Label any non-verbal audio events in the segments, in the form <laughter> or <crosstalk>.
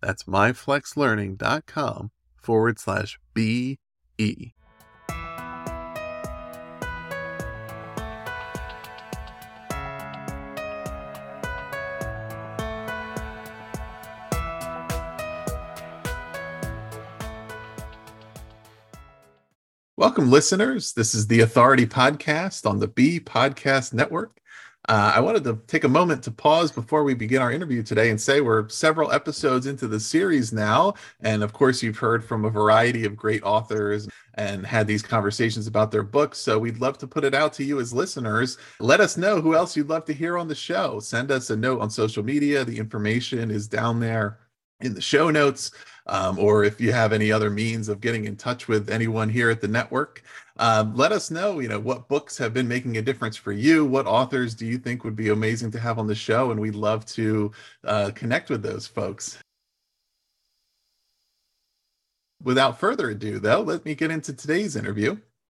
That's myflexlearning.com forward slash BE. Welcome, listeners. This is the Authority Podcast on the Be Podcast Network. Uh, I wanted to take a moment to pause before we begin our interview today and say we're several episodes into the series now. And of course, you've heard from a variety of great authors and had these conversations about their books. So we'd love to put it out to you as listeners. Let us know who else you'd love to hear on the show. Send us a note on social media. The information is down there in the show notes. Um, or if you have any other means of getting in touch with anyone here at the network. Um, let us know, you know, what books have been making a difference for you. What authors do you think would be amazing to have on the show? And we'd love to uh, connect with those folks. Without further ado, though, let me get into today's interview.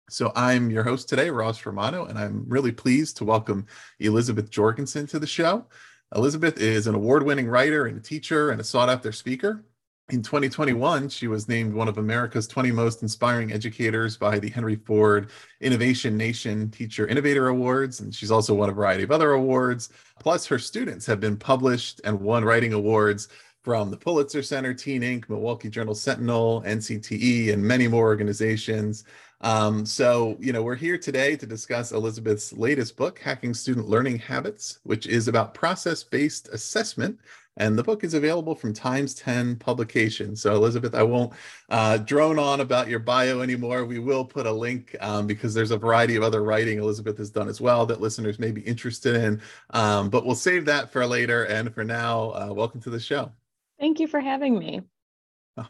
So I'm your host today, Ross Romano, and I'm really pleased to welcome Elizabeth Jorgensen to the show. Elizabeth is an award winning writer and a teacher and a sought after speaker. In 2021, she was named one of America's 20 most inspiring educators by the Henry Ford Innovation Nation Teacher Innovator Awards, and she's also won a variety of other awards. Plus, her students have been published and won writing awards from the Pulitzer Center, Teen Ink, Milwaukee Journal Sentinel, NCTE, and many more organizations. Um, so, you know, we're here today to discuss Elizabeth's latest book, Hacking Student Learning Habits, which is about process based assessment and the book is available from Times 10 publications. So, Elizabeth, I won't uh, drone on about your bio anymore. We will put a link um, because there's a variety of other writing Elizabeth has done as well that listeners may be interested in. Um, but we'll save that for later. And for now, uh, welcome to the show. Thank you for having me.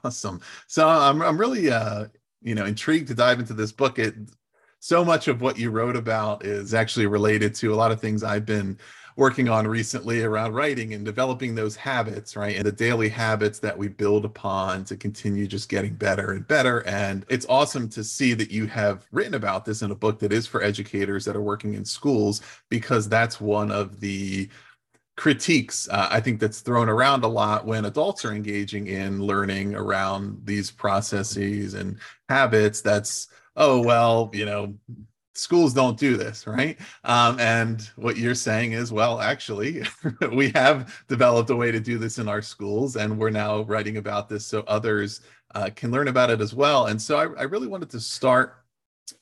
Awesome. So, I'm, I'm really, uh, you know, intrigued to dive into this book. It, so much of what you wrote about is actually related to a lot of things I've been working on recently around writing and developing those habits, right? And the daily habits that we build upon to continue just getting better and better. And it's awesome to see that you have written about this in a book that is for educators that are working in schools, because that's one of the critiques uh, i think that's thrown around a lot when adults are engaging in learning around these processes and habits that's oh well you know schools don't do this right? Um, and what you're saying is well actually <laughs> we have developed a way to do this in our schools and we're now writing about this so others uh, can learn about it as well. And so i, I really wanted to start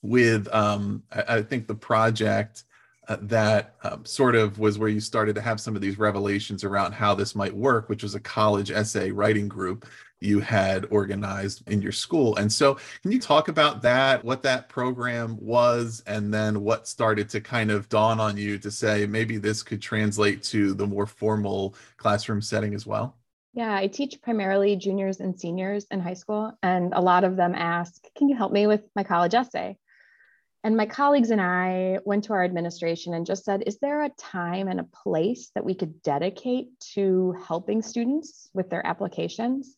with um, I, I, think the project uh, that um, sort of was where you started to have some of these revelations around how this might work which was a college essay writing group you had organized in your school. And so, can you talk about that, what that program was, and then what started to kind of dawn on you to say maybe this could translate to the more formal classroom setting as well? Yeah, I teach primarily juniors and seniors in high school, and a lot of them ask, Can you help me with my college essay? And my colleagues and I went to our administration and just said, Is there a time and a place that we could dedicate to helping students with their applications?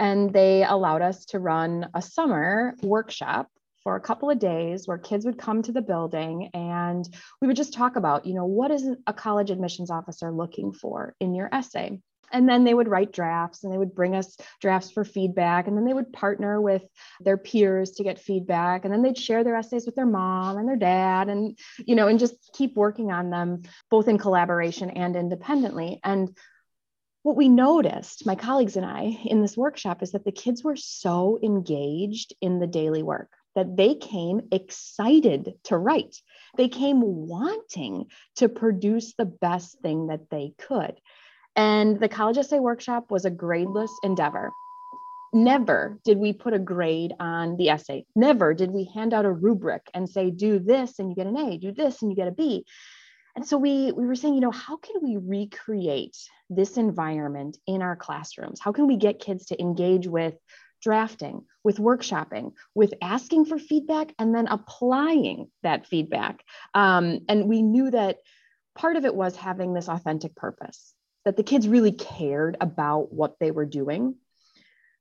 And they allowed us to run a summer workshop for a couple of days where kids would come to the building and we would just talk about, you know, what is a college admissions officer looking for in your essay? And then they would write drafts and they would bring us drafts for feedback. And then they would partner with their peers to get feedback. And then they'd share their essays with their mom and their dad and, you know, and just keep working on them both in collaboration and independently. And what we noticed, my colleagues and I, in this workshop is that the kids were so engaged in the daily work that they came excited to write. They came wanting to produce the best thing that they could. And the college essay workshop was a gradeless endeavor. Never did we put a grade on the essay. Never did we hand out a rubric and say, do this and you get an A, do this and you get a B. And so we, we were saying, you know, how can we recreate this environment in our classrooms? How can we get kids to engage with drafting, with workshopping, with asking for feedback, and then applying that feedback? Um, and we knew that part of it was having this authentic purpose, that the kids really cared about what they were doing.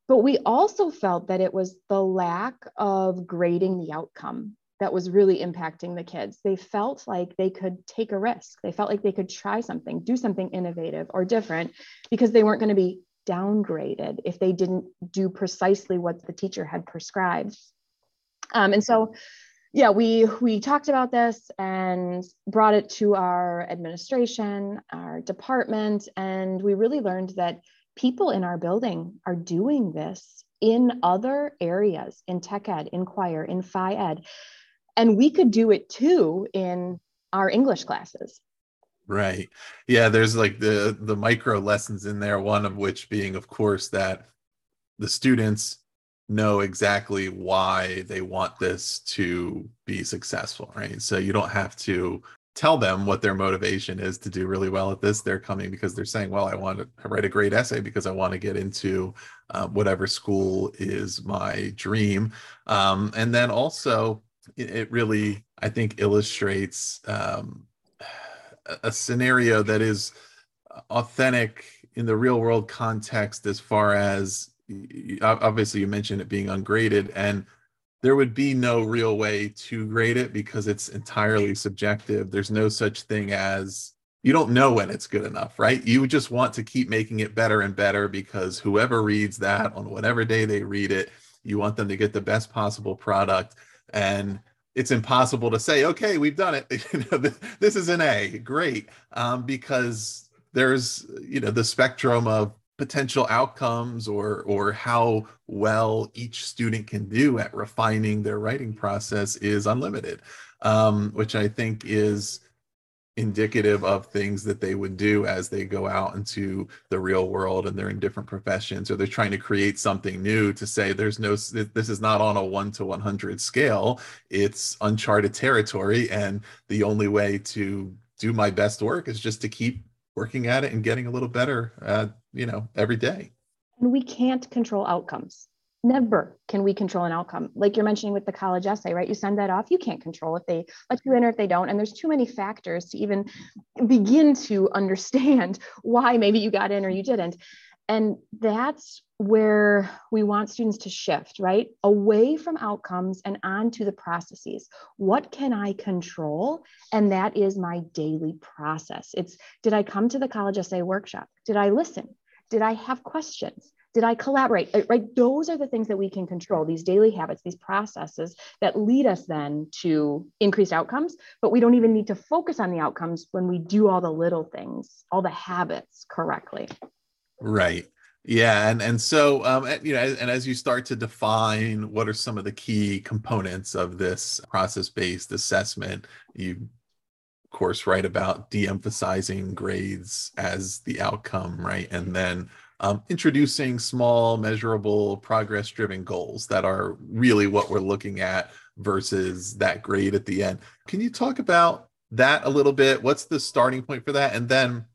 But we also felt that it was the lack of grading the outcome that was really impacting the kids. They felt like they could take a risk. They felt like they could try something, do something innovative or different because they weren't going to be downgraded if they didn't do precisely what the teacher had prescribed. Um, and so, yeah, we we talked about this and brought it to our administration, our department, and we really learned that people in our building are doing this in other areas in tech ed, in choir, in phy ed. And we could do it too in our english classes. Right. Yeah there's like the the micro lessons in there one of which being of course that the students know exactly why they want this to be successful right? So you don't have to tell them what their motivation is to do really well at this. They're coming because they're saying well i want to write a great essay because i want to get into uh, whatever school is my dream. Um, and then also it really i think illustrates um, a scenario that is authentic in the real world context as far as obviously you mentioned it being ungraded and there would be no real way to grade it because it's entirely subjective. There's no such thing as you don't know when it's good enough right? You just want to keep making it better and better because whoever reads that on whatever day they read it you want them to get the best possible product. And it's impossible to say, okay, we've done it. <laughs> you know, this is an A, great, um, because there's you know the spectrum of potential outcomes or or how well each student can do at refining their writing process is unlimited, um, which I think is indicative of things that they would do as they go out into the real world and they're in different professions or they're trying to create something new to say there's no this is not on a 1 to 100 scale. It's uncharted territory and the only way to do my best work is just to keep working at it and getting a little better uh, you know every day. And we can't control outcomes. Never can we control an outcome. Like you're mentioning with the college essay right? You send that off you can't control if they let you in or if they don't. And there's too many factors to even begin to <laughs> understand why maybe you got in or you didn't and that's where we want students to shift right away from outcomes and onto the processes what can i control and that is my daily process it's did i come to the college essay workshop did i listen did i have questions did I collaborate? Uh, right? Those are the things that we can control, these daily habits, these processes that lead us then to increased outcomes. But we don't even need to focus on the outcomes when we do all the little things, all the habits correctly. Right. Yeah, and and so um, and, you know, and as you start to define what are some of the key components of this process-based assessment, you of course write about de-emphasizing grades as the outcome, right? And then um, introducing small, measurable, progress driven goals that are really what we're looking at versus that grade at the end. Can you talk about that a little bit? What's the starting point for that? And then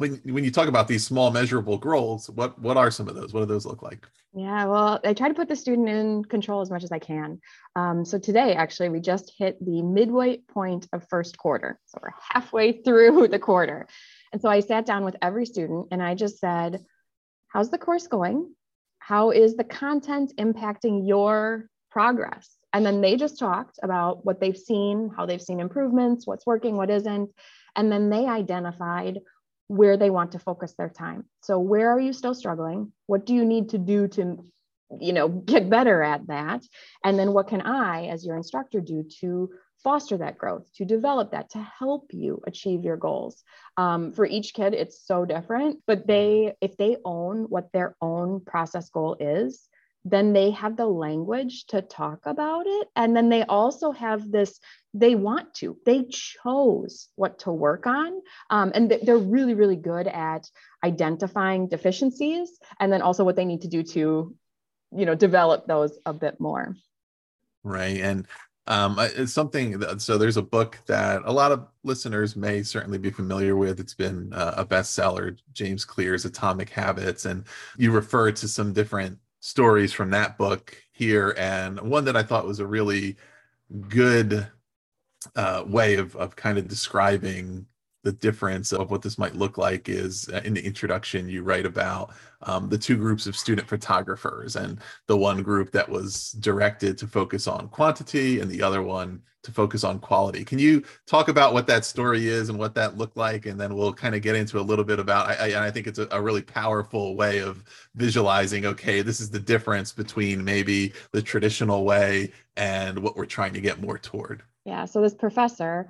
when, when you talk about these small measurable goals, what, what are some of those? What do those look like? Yeah, well, I try to put the student in control as much as I can. Um, so today, actually, we just hit the midway point of first quarter. So we're halfway through <laughs> the quarter. And so I sat down with every student and I just said, how's the course going? how is the content impacting your progress? And then they just talked about what they've seen, how they've seen improvements, what's working, what isn't. And then they identified where they want to focus their time. So where are you still struggling? What do you need to do to you know <laughs> get better at that and then what can i as your instructor do to foster that growth to develop that to help you achieve your goals um, for each kid it's so different but they if they own what their own process goal is then they have the language to talk about it. And then they also have this, they want to, they chose what to work on. Um, and they're really, really good at identifying deficiencies and then also what they need to do to, you know, develop those a bit more. Right. And um, it's something that, so there's a book that a lot of listeners may certainly be familiar with. It's been uh, a bestseller, James Clear's Atomic Habits. And you refer to some different stories from that book here, and one that I thought was a really good uh, way of, of kind of describing the difference of what this might look like is uh, in the introduction you write about um, the two groups of student photographers and the one group that was directed to focus on quantity and the other one to focus on quality. Can you talk about what that story is and what that looked like? And then we'll kind of get into a little bit about i, I, I think it's a, a really powerful way of visualizing okay this is the difference between maybe the traditional way and what we're trying to get more toward. Yeah so this professor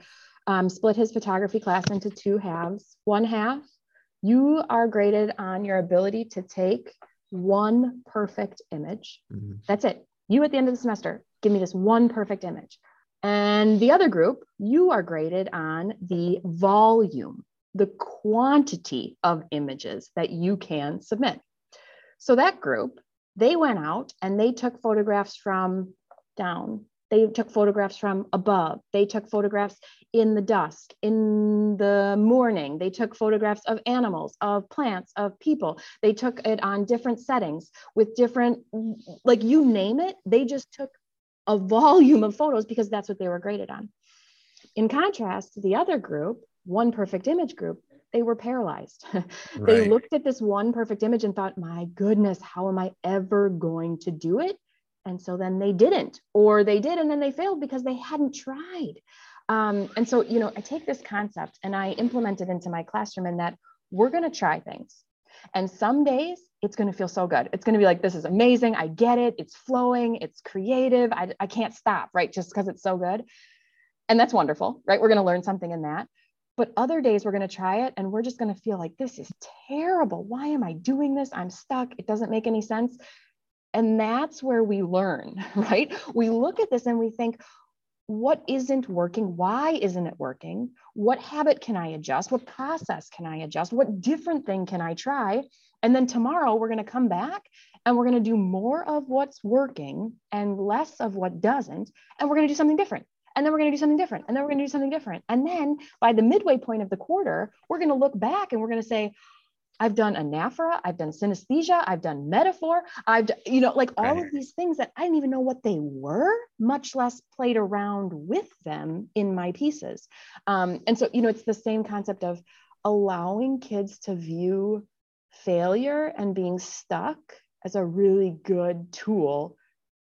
um, split his photography class into two halves. One half, you are graded on your ability to take one perfect image. Mm-hmm. That's it. You at the end of the semester, give me this one perfect image. And the other group, you are graded on the volume, the quantity of images that you can submit. So that group, they went out and they took photographs from down, they took photographs from above. They took photographs in the dusk, in the morning. They took photographs of animals, of plants, of people. They took it on different settings with different, like you name it, they just took a volume of photos because that's what they were graded on. In contrast the other group, one perfect image group, they were paralyzed. <laughs> they right. looked at this one perfect image and thought, my goodness, how am I ever going to do it? And so then they didn't or they did and then they failed because they hadn't tried. Um, and so you know i take this concept and i implement it into my classroom in that we're going to try things. And some days it's going to feel so good. It's going to be like this is amazing. I get it. It's flowing. It's creative. I, I can't stop right? Just because it's so good. And that's wonderful right? We're going to learn something in that. But other days we're going to try it and we're just going to feel like this is terrible. Why am i doing this? I'm stuck. It doesn't make any sense and that's where we learn, <laughs> right? We look at this and we think, what isn't working? Why isn't it working? What habit can I adjust? What process can I adjust? What different thing can I try? And then tomorrow we're going to come back and we're going to do more of what's working and less of what doesn't. And we're going to do something different. And then we're going to do something different. And then we're going to do something different. And then by the midway point of the quarter, we're going to look back and we're going to say, I've done anaphora, I've done synesthesia, I've done metaphor, I've, done, you know, like all right. of these things that I didn't even know what they were, much less played around with them in my pieces. Um, and so, you know, it's the same concept of allowing kids to view failure and being stuck as a really good tool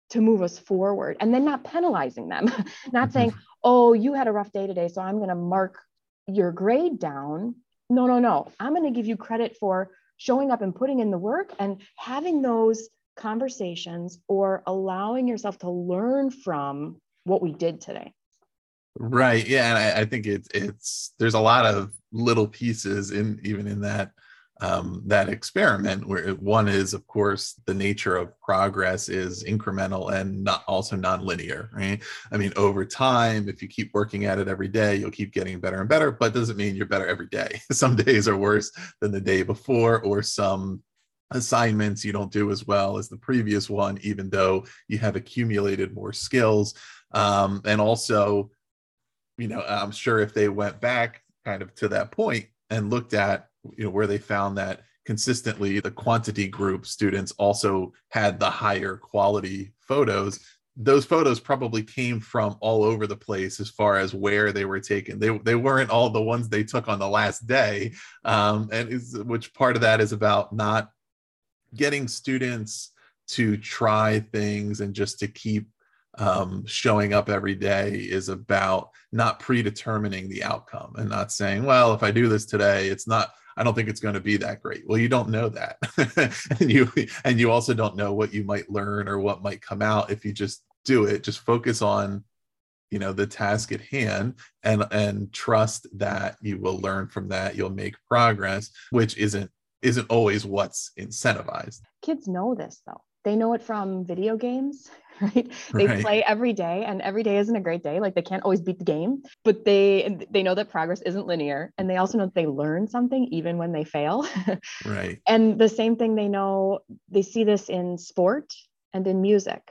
to move us forward and then not penalizing them, <laughs> not mm-hmm. saying, oh, you had a rough day today, so I'm going to mark your grade down no, no, no. I'm going to give you credit for showing up and putting in the work and having those conversations or allowing yourself to learn from what we did today. Right. Yeah. And I, I think it's it's there's a lot of little pieces in even in that um, that experiment where one is of course the nature of progress is incremental and not also nonlinear right? I mean over time if you keep working at it every day you'll keep getting better and better but doesn't mean you're better every day. <laughs> Some days are worse than the day before or some assignments you don't do as well as the previous one even though you have accumulated more skills. Um, and also you know i'm sure if they went back kind of to that point and looked at you know where they found that consistently the quantity group students also had the higher quality photos those photos probably came from all over the place as far as where they were taken. They, they weren't all the ones they took on the last day. Um, and which part of that is about not getting students to try things and just to keep um, showing up every day is about not predetermining the outcome and not saying, well, if I do this today, it's not, I don't think it's going to be that great. Well, you don't know that. <laughs> and you and you also don't know what you might learn or what might come out if you just do it. Just focus on you know the task at hand and and trust that you will learn from that you'll make progress which isn't isn't always what's incentivized kids know this though they know it from video games <laughs> right? They right. play every day and every day isn't a great day. Like they can't always beat the game but they they know that progress isn't linear and they also know that they learn something even when they fail. <laughs> Right. And the same thing they know they see this in sport and in music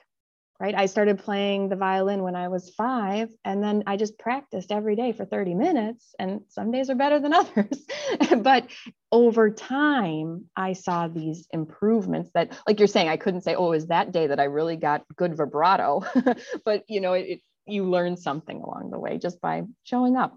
right? I started playing the violin when I was five, and then I just practiced every day for 30 minutes, and some days are better than <laughs> others. but over time, I saw these improvements that, like you're saying, I couldn't say, oh, was that day that I really got good vibrato. <laughs> but, you know, it, it, you learn something along the way just by showing up.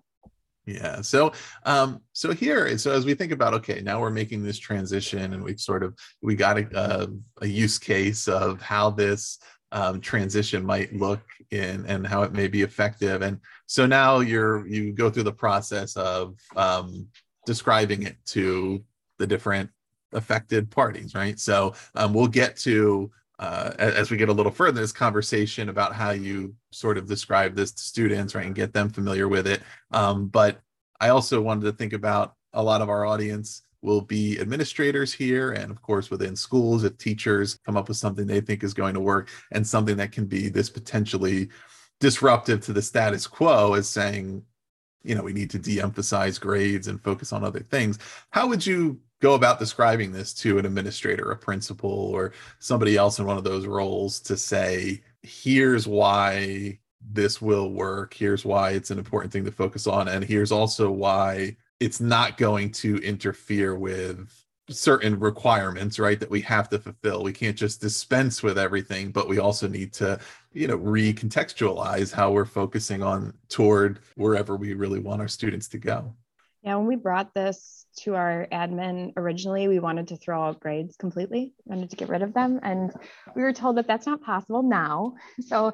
Yeah. So, um, so here, so as we think about, okay, now we're making this transition, and we've sort of we got a, a, a use case of how this um, transition might look in and how it may be effective. And so now you're you go through the process of um, describing it to the different affected parties, right? So um, we'll get to uh, as we get a little further this conversation about how you sort of describe this to students, right, and get them familiar with it. Um, but I also wanted to think about a lot of our audience will be administrators here and of course within schools if teachers come up with something they think is going to work and something that can be this potentially disruptive to the status quo as saying you know we need to de-emphasize grades and focus on other things how would you go about describing this to an administrator a principal or somebody else in one of those roles to say here's why this will work. Here's why it's an important thing to focus on and here's also why it's not going to interfere with certain requirements right that we have to fulfill. We can't just dispense with everything but we also need to you know recontextualize how we're focusing on toward wherever we really want our students to go. Yeah when we brought this to our admin originally we wanted to throw out grades completely wanted to get rid of them. And we were told that that's not possible now. So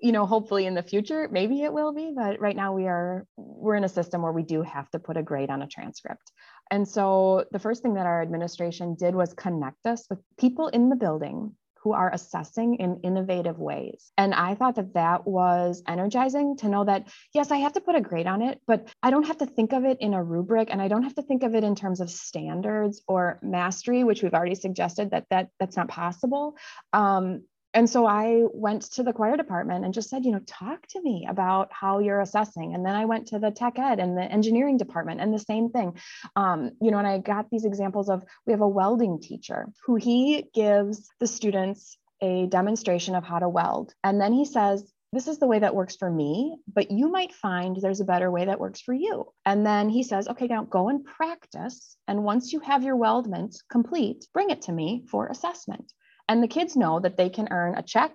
you know hopefully in the future maybe it will be but right now we are we're in a system where we do have to put a grade on a transcript. And so the first thing that our administration did was connect us with people in the building who are assessing in innovative ways. And I thought that that was energizing to know that, yes, I have to put a grade on it, but I don't have to think of it in a rubric and I don't have to think of it in terms of standards or mastery, which we've already suggested that, that that's not possible. Um, and so I went to the choir department and just said, you know, talk to me about how you're assessing. And then I went to the tech ed and the engineering department and the same thing. Um, you know, and I got these examples of we have a welding teacher who he gives the students a demonstration of how to weld. And then he says, this is the way that works for me, but you might find there's a better way that works for you. And then he says, okay, now go and practice. And once you have your weldment complete, bring it to me for assessment. And the kids know that they can earn a check,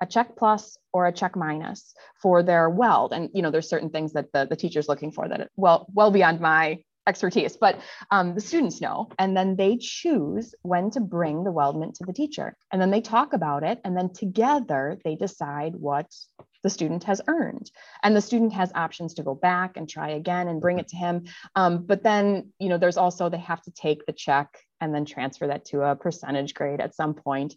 a check plus, or a check minus for their weld. And you know, there's certain things that the, the teacher's looking for that well, well beyond my expertise, but um, the students know. And then they choose when to bring the weldment to the teacher. And then they talk about it. And then together they decide what the student has earned. And the student has options to go back and try again and bring it to him. Um, but then, you know, there's also they have to take the check and then transfer that to a percentage grade at some point.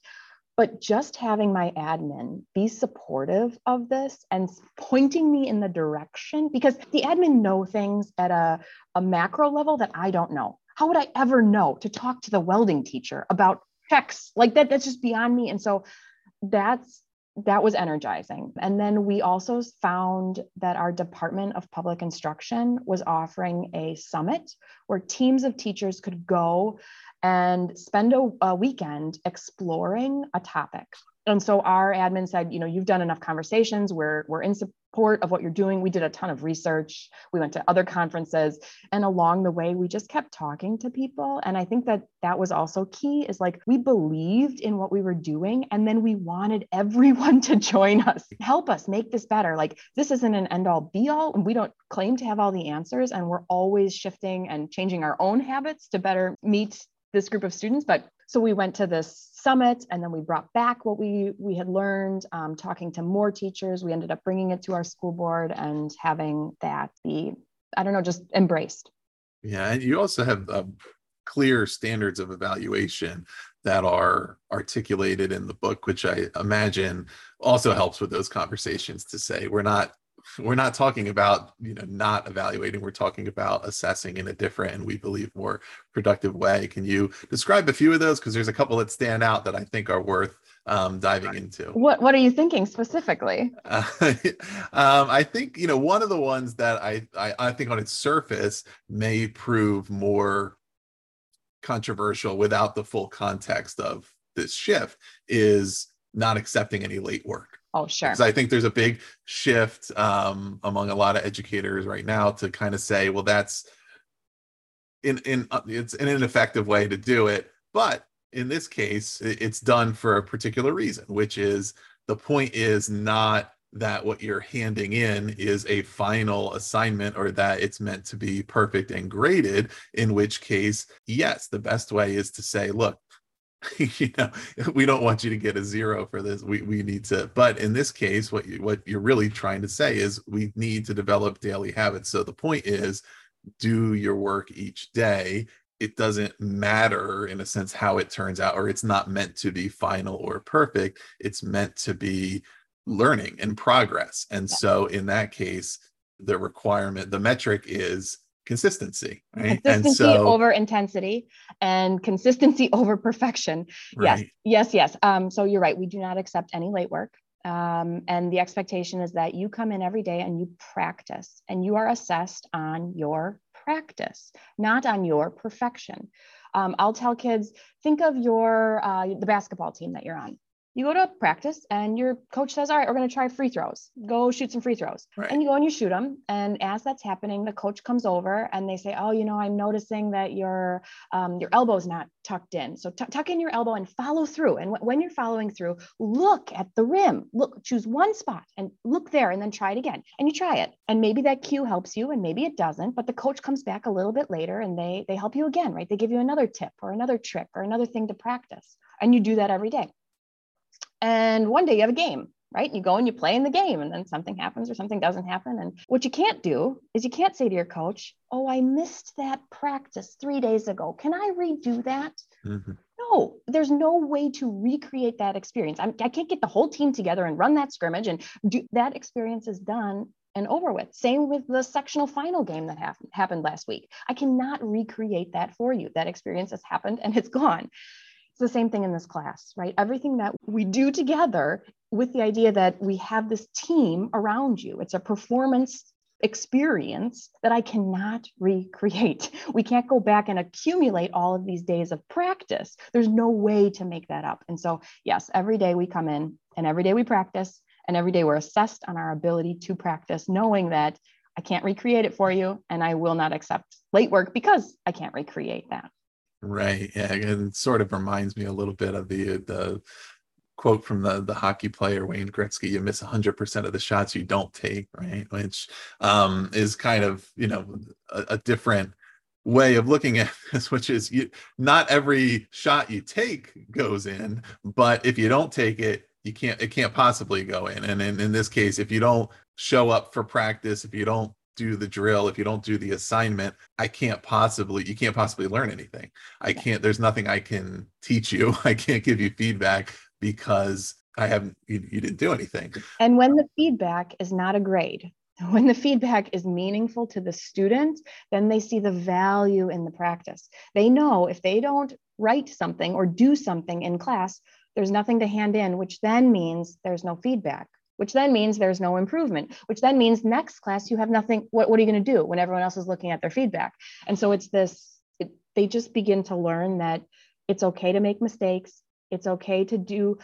But just having my admin be supportive of this and pointing me in the direction, because the admin know things at a, a macro level that I don't know. How would I ever know to talk to the welding teacher about checks? Like that, that's just beyond me. And so that's that was energizing. And then we also found that our Department of Public Instruction was offering a summit where teams of teachers could go and spend a, a weekend exploring a topic. And so our admin said you know you've done enough conversations. We're we're in support of what you're doing. We did a ton of research. We went to other conferences. And along the way we just kept talking to people. And i think that that was also key is like we believed in what we were doing and then we wanted <laughs> everyone to join us. Help us make this better. Like this isn't an end all be all we don't claim to have all the answers and we're always shifting and changing our own habits to better meet this group of students, but So we went to this summit and then we brought back what we, we had learned, um, talking to more teachers. We ended up bringing it to our school board and having that be, I don't know, just embraced. Yeah. And you also have um, clear standards of evaluation that are articulated in the book, which I imagine also helps with those conversations to say we're not we're not talking about you know not evaluating we're talking about assessing in a different and we believe more productive way. Can you describe a few of those? Because there's a couple that stand out that i think are worth um, diving into. What what are you thinking specifically? Uh, <laughs> um, i think you know one of the ones that I, I i think on its surface may prove more controversial without the full context of this shift is not accepting any late work. Oh, sure. Because I think there's a big shift um, among a lot of educators right now to kind of say, well, that's in in uh, it's an ineffective way to do it. But in this case, it's done for a particular reason, which is the point is not that what you're handing in is a final assignment or that it's meant to be perfect and graded in which case yes the best way is to say look <laughs> you know we don't want you to get a zero for this. We, we need to but in this case what you what you're really trying to say is we need to develop daily habits. So the point is do your work each day. It doesn't matter in a sense how it turns out or it's not meant to be final or perfect. It's meant to be learning and progress. And so in that case, the requirement, the metric is consistency, right? Consistency so, over intensity and consistency <laughs> over perfection. Right. Yes, yes, yes. Um, so you're right. We do not accept any late work. Um, and the expectation is that you come in every day and you practice and you are assessed on your practice, not on your perfection. Um, I'll tell kids, think of your uh, the basketball team that you're on you go to practice and your coach says, All right, we're going to try free throws. Go shoot some free throws. Right. And you go and you shoot them. And as that's happening, the coach comes over and they say, Oh, you know, I'm noticing that your um, your elbow's not tucked in. So t- tuck in your elbow and follow through. And w- when you're following through, look at the rim. Look, choose one spot and look there and then try it again. And you try it. And maybe that cue helps you and maybe it doesn't. But the coach comes back a little bit later and they they help you again, right? They give you another tip or another trick or another thing to practice. And you do that every day. And one day you have a game, right? You go and you play in the game, and then something happens or something doesn't happen. And what you can't do is you can't say to your coach, Oh, I missed that practice three days ago. Can I redo that? Mm-hmm. No, there's no way to recreate that experience. I'm, I can not get the whole team together and run that scrimmage, and do, that experience is done and over with. Same with the sectional final game that ha- happened last week. I cannot recreate that for you. That experience has happened and it's gone. It's the same thing in this class, right? Everything that we do together with the idea that we have this team around you. It's a performance experience that I cannot recreate. <laughs> We can't go back and accumulate all of these days of practice. There's no way to make that up. And so, yes, every day we come in and every day we practice and every day we're assessed on our ability to practice, knowing that I can't recreate it for you and I will not accept late work because I can't recreate that. Right. Yeah. And it sort of reminds me a little bit of the the quote from the the hockey player Wayne Gretzky: "You miss 100 percent of the shots you don't take." Right, which um, is kind of you know a, a different way of looking at <laughs> this, which is you not every shot you take goes in, but if you don't take it, you can't it can't possibly go in. And in, in this case, if you don't show up for practice, if you don't do the drill, if you don't do the assignment, I can't possibly, you can't possibly learn anything. I can't, there's nothing I can teach you. <laughs> I can't give you feedback because I haven't, you, you didn't do anything. And when the feedback is not a grade, <laughs> when the feedback is meaningful to the student, then they see the value in the practice. They know if they don't write something or do something in class, there's nothing to hand in, which then means there's no feedback which then means there's no improvement, which then means next class you have nothing. What, what are you going to do when everyone else is looking at their feedback? And so it's this, it, they just begin to learn that it's okay to make mistakes. It's okay to do.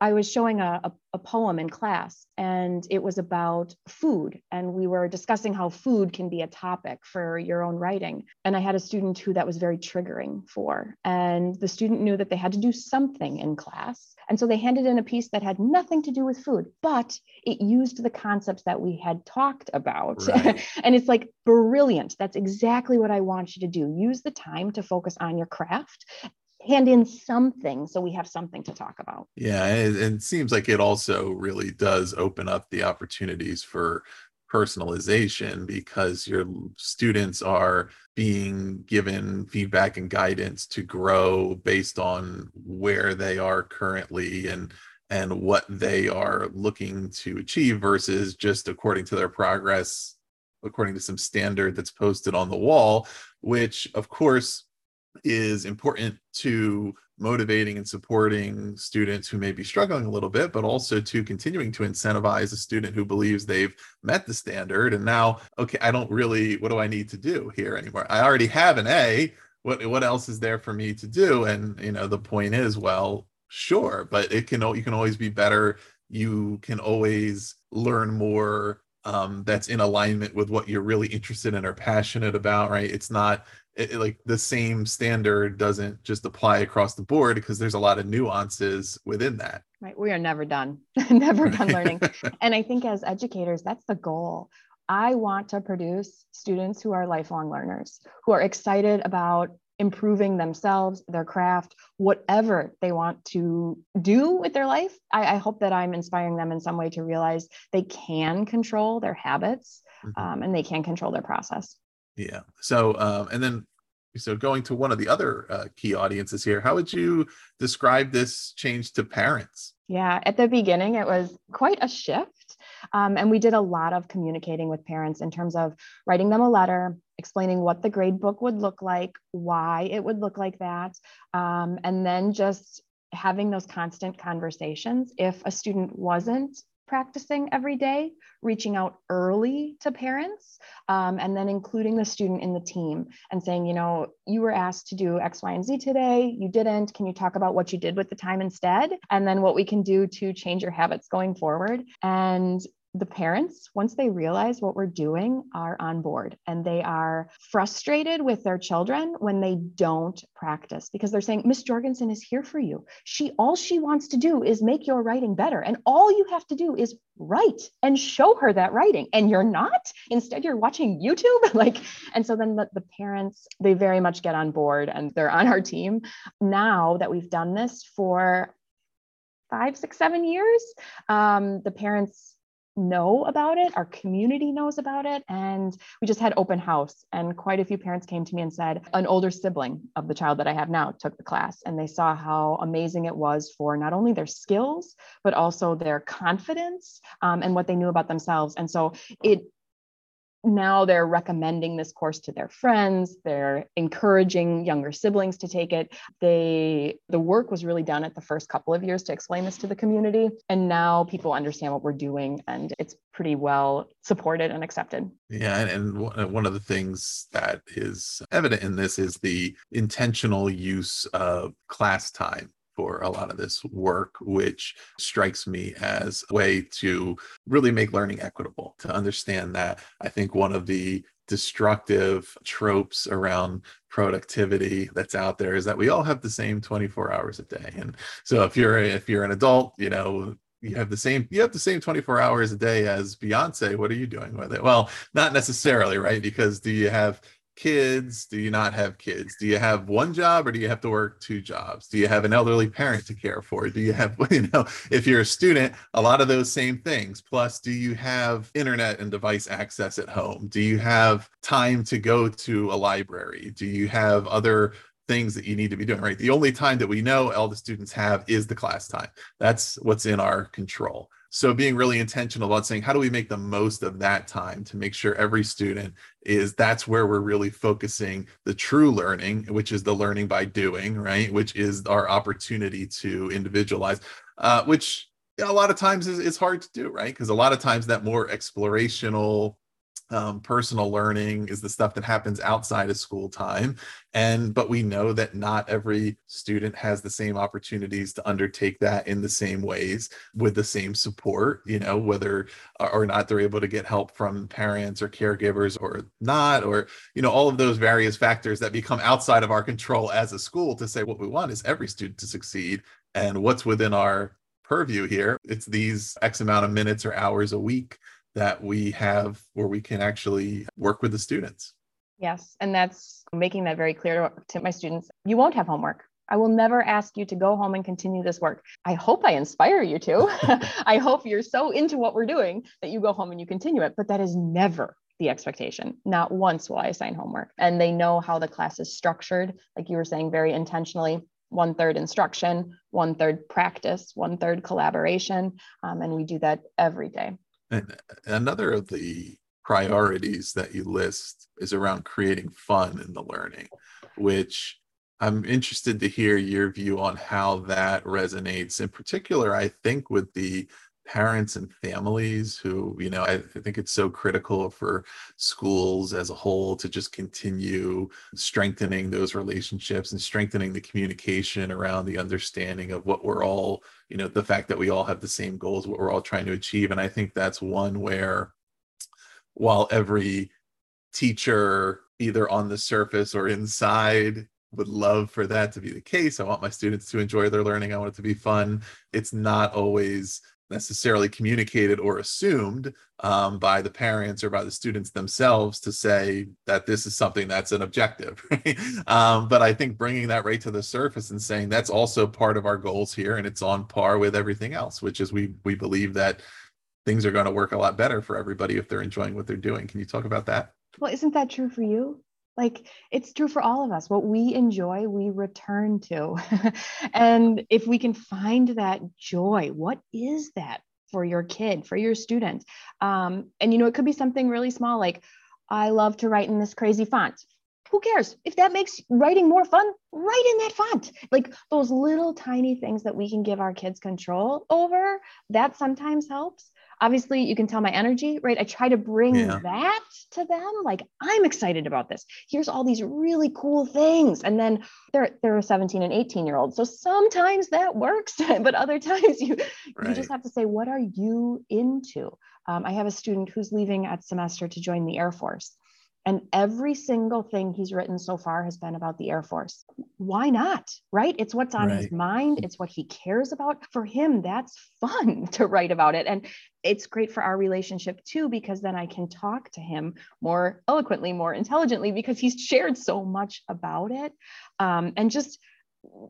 I was showing a, a, a, poem in class, and it was about food. And we were discussing how food can be a topic for your own writing. And I had a student who that was very triggering for. And the student knew that they had to do something in class. And so they handed in a piece that had nothing to do with food, but it used the concepts that we had talked about. Right. <laughs> and it's like brilliant. That's exactly what I want you to do. Use the time to focus on your craft hand in something so we have something to talk about. Yeah, and it seems like it also really does open up the opportunities for personalization because your students are being given feedback and guidance to grow based on where they are currently and and what they are looking to achieve versus just according to their progress according to some standard that's posted on the wall which of course is important to motivating and supporting students who may be struggling a little bit, but also to continuing to incentivize a student who believes they've met the standard. And now, okay, I don't really, what do I need to do here anymore? I already have an A. What what else is there for me to do? And you know, the point is, well, sure, but it can you can always be better. You can always learn more um, that's in alignment with what you're really interested in or passionate about, right? It's not it, like the same standard doesn't just apply across the board because there's a lot of nuances within that. Right. We are never done, <laughs> never done learning. <laughs> and I think as educators, that's the goal. I want to produce students who are lifelong learners, who are excited about improving themselves, their craft, whatever they want to do with their life. I, I, hope that I'm inspiring them in some way to realize they can control their habits mm-hmm. um, and they can control their process. Yeah. So, um, and then, so going to one of the other uh, key audiences here, how would you describe this change to parents? Yeah, at the beginning, it was quite a shift. Um, and we did a lot of communicating with parents in terms of writing them a letter, explaining what the grade book would look like, why it would look like that, um, and then just having those constant conversations. If a student wasn't practicing every day, reaching out early to parents, um, and then including the student in the team and saying, you know, you were asked to do X, Y, and Z today, you didn't. Can you talk about what you did with the time instead? And then what we can do to change your habits going forward. And the parents, once they realize what we're doing, are on board and they are frustrated with their children when they don't practice because they're saying, Miss Jorgensen is here for you. She all she wants to do is make your writing better. And all you have to do is write and show her that writing. And you're not. Instead, you're watching YouTube. <laughs> like, and so then the, the parents, they very much get on board and they're on our team. Now that we've done this for five, six, seven years, um, the parents know about it our community knows about it and we just had open house and quite a few parents came to me and said an older sibling of the child that i have now took the class and they saw how amazing it was for not only their skills but also their confidence um, and what they knew about themselves and so it now they're recommending this course to their friends. They're encouraging younger siblings to take it. They the work was really done at the first couple of years to explain this to the community and now people understand what we're doing and it's pretty well supported and accepted. Yeah and, and one of the things that is evident in this is the intentional use of class time for a lot of this work, which strikes me as a way to really make learning equitable, to understand that I think one of the destructive tropes around productivity that's out there is that we all have the same 24 hours a day. And so if you're if you're an adult you know you have the same you have the same 24 hours a day as beyonce what are you doing with it? Well not necessarily right? Because do you have kids? Do you not have kids? Do you have one job or do you have to work two jobs? Do you have an elderly parent to care for? Do you have, <laughs> you know, if you're a student, a lot of those same things. Plus, do you have internet and device access at home? Do you have time to go to a library? Do you have other things that you need to be doing, right? The only time that we know all the students have is the class time. That's what's in our control. So being really intentional about saying, how do we make the most of that time to make sure every student is that's where we're really focusing the true learning, which is the learning by doing, right? Which is our opportunity to individualize, uh, which a lot of times is, is hard to do, right? Because a lot of times that more explorational um, personal learning is the stuff that happens outside of school time. And but we know that not every student has the same opportunities to undertake that in the same ways with the same support you know whether or not they're able to get help from parents or caregivers or not or you know all of those various factors that become outside of our control as a school to say what we want is every student to succeed. And what's within our purview here it's these x amount of minutes or hours a week that we have where we can actually work with the students. Yes, and that's making that very clear to my students. You won't have homework. I will never ask you to go home and continue this work. I hope I inspire you to. <laughs> I hope you're so into what we're doing that you go home and you continue it. But that is never the expectation. Not once will I assign homework. And they know how the class is structured, like you were saying, very intentionally one third instruction, one third practice, one third collaboration. Um, and we do that every day. And another of the priorities that you list is around creating fun in the learning, which I'm interested to hear your view on how that resonates. In particular, I think with the parents and families who, you know, I, I, think it's so critical for schools as a whole to just continue strengthening those relationships and strengthening the communication around the understanding of what we're all, you know, the fact that we all have the same goals, what we're all trying to achieve. And I think that's one where while every teacher, either on the surface or inside, would love for that to be the case. I want my students to enjoy their learning. I want it to be fun. It's not always necessarily communicated or assumed um, by the parents or by the students themselves to say that this is something that's an objective. <laughs> Right? Um, but I think bringing that right to the surface and saying that's also part of our goals here, and it's on par with everything else, which is we we believe that things are going to work a lot better for everybody if they're enjoying what they're doing. Can you talk about that? Well, isn't that true for you? Like it's true for all of us. What we enjoy, we return to. <laughs> and if we can find that joy, what is that for your kid, for your student? Um, and you know, it could be something really small, like I love to write in this crazy font. Who cares? If that makes writing more fun, write in that font. Like those little tiny things that we can give our kids control over, that sometimes helps obviously you can tell my energy right? I try to bring yeah. that to them like i'm excited about this. Here's all these really cool things. And then they're they're 17 and 18 year olds so sometimes that works <laughs> but other times you right. you just have to say what are you into? Um, i have a student who's leaving at semester to join the air force and every single thing he's written so far has been about the Air Force. Why not? Right? It's what's on right. his mind, it's what he cares about. For him, that's fun <laughs> to write about it. And it's great for our relationship too, because then I can talk to him more eloquently, more intelligently, because he's shared so much about it. Um, and just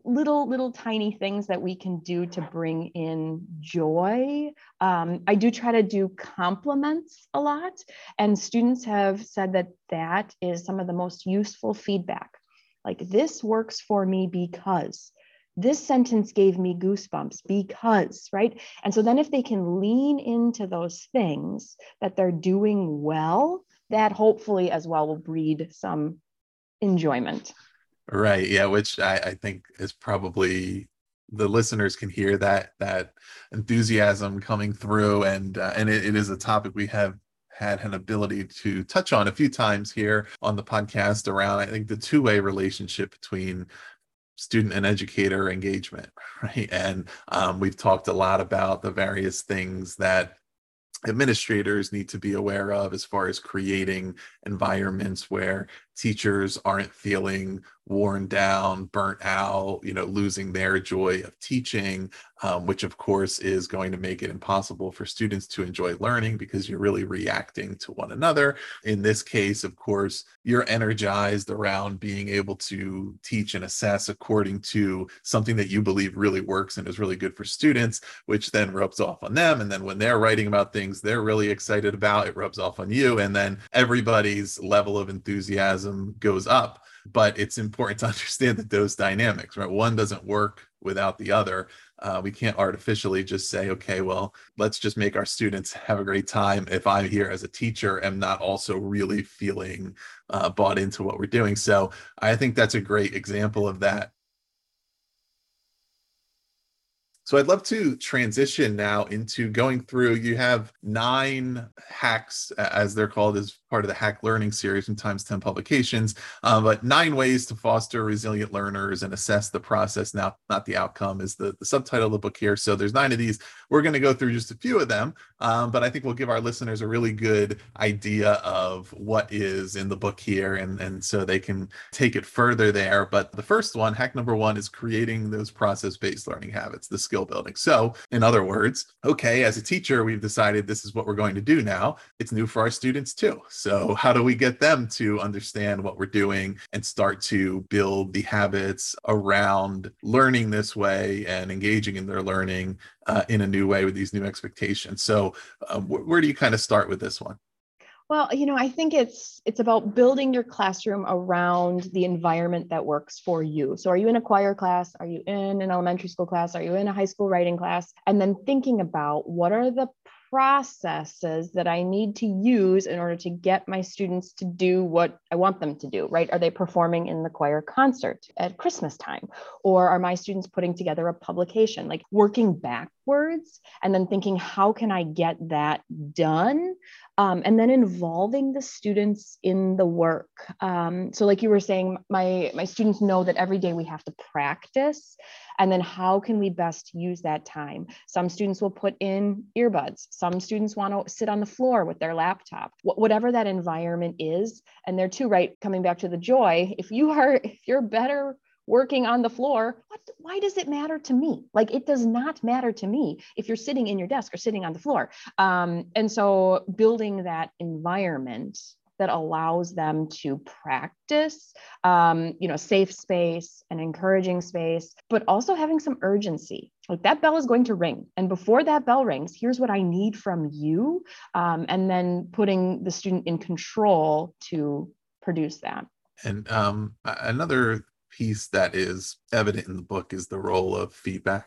little little tiny things that we can do to bring in joy. Um, i do try to do compliments a lot and students have said that that is some of the most useful feedback. Like this works for me because this sentence gave me goosebumps because right? And so then if they can lean into those things that they're doing well that hopefully as well will breed some enjoyment Right. Yeah. Which I, I think is probably the listeners can hear that that enthusiasm coming through, and uh, and it, it is a topic we have had an ability to touch on a few times here on the podcast around I think the two way relationship between student and educator engagement, <laughs> right? And um, we've talked a lot about the various things that administrators need to be aware of as far as creating environments where teachers aren't feeling worn down, burnt out, you know, losing their joy of teaching, um, which of course is going to make it impossible for students to enjoy learning because you're really reacting to one another. In this case, of course, you're energized around being able to teach and assess according to something that you believe really works and is really good for students, which then rubs off on them. And then when they're writing about things they're really excited about, it rubs off on you. And then everybody's level of enthusiasm goes up but it's important to <laughs> understand that those dynamics right? One doesn't work without the other. Uh, we can't artificially just say okay well let's just make our students <laughs> have a great time. If i'm here as a teacher am not also really feeling uh, bought into what we're doing. So i think that's a great example of that. So I'd love to transition now into going through. You have nine hacks, as they're called, as part of the Hack Learning series from Times 10 Publications, uh, but nine ways to foster resilient learners and assess the process, now not the outcome, is the, the subtitle of the book here. So there's nine of these. We're going to go through just a few of them, um, but I think we'll give our listeners a really good idea of what is in the book here, and, and so they can take it further there. But the first one, hack number one, is creating those process-based learning habits, the skill building. So in other words, okay, as a teacher, we've decided this is what we're going to do now. It's new for our students too. So, how do we get them to understand what we're doing and start to build the habits around learning this way and engaging in their learning uh, in a new way with these new expectations? So, uh, wh- where do you kind of start with this one? Well, you know, I think it's it's about building your classroom around the environment that works for you. So are you in a choir class? Are you in an elementary school class? Are you in a high school writing class? And then thinking about what are the processes that I need to use in order to get my students to do what I want them to do, right? Are they performing in the choir concert at Christmas time? Or are my students putting together a publication? Like working backwards and then thinking, how can I get that done? Um, and then involving the students in the work. Um, so, like you were saying, my my students know that every day we have to practice, and then how can we best use that time? Some students will put in earbuds. Some students want to sit on the floor with their laptop. Wh- whatever that environment is, and they're too right. Coming back to the joy, if you are <laughs> if you're better working on the floor what, why does it matter to me? Like it does not matter to me if you're sitting in your desk or sitting on the floor. Um, and so building that environment that allows them to practice um, you know safe space and encouraging space but also having some urgency. Like that bell is going to ring. And before that bell rings here's what i need from you um, and then putting the student in control to produce that. And um, another piece that is evident in the book is the role of feedback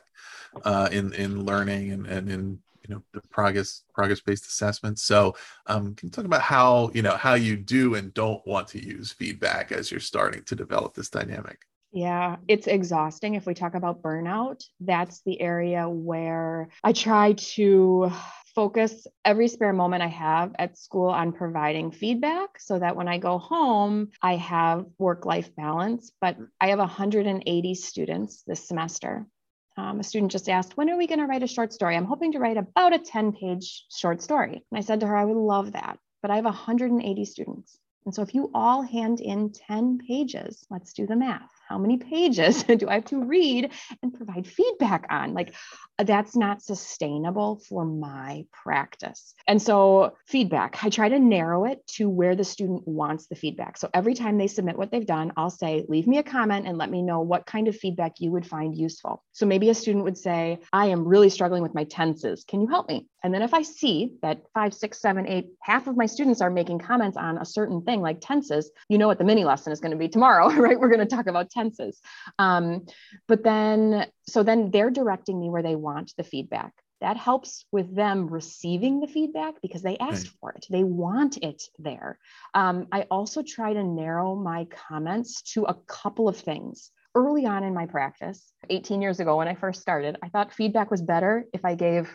uh, in in learning and, and in you know the progress progress based assessment so um, can you talk about how you know how you do and don't want to use feedback as you're starting to develop this dynamic yeah, it's exhausting. If we talk about burnout, that's the area where I try to focus every spare moment I have at school on providing feedback so that when I go home, I have work life balance. But I have 180 students this semester. Um, a student just asked, When are we going to write a short story? I'm hoping to write about a 10 page short story. And I said to her, I would love that. But I have 180 students. And so if you all hand in 10 pages, let's do the math how many pages <laughs> do I have to read and provide feedback on? Like, uh, that's not sustainable for my practice. And so, feedback, I try to narrow it to where the student wants the feedback. So, every time they submit what they've done, I'll say, leave me a comment and let me know what kind of feedback you would find useful. So, maybe a student would say, I am really struggling with my tenses. Can you help me? And then, if I see that five, six, seven, eight, half of my students are making comments on a certain thing like tenses, you know what the mini lesson is going to be tomorrow, <laughs> right? We're going to talk about tenses. Um, but then, so then they're directing me where they want the feedback. That helps with them receiving the feedback because they asked right. for it. They want it there. Um, I also try to narrow my comments to a couple of things. Early on in my practice, 18 years ago when I first started, I thought feedback was better if I gave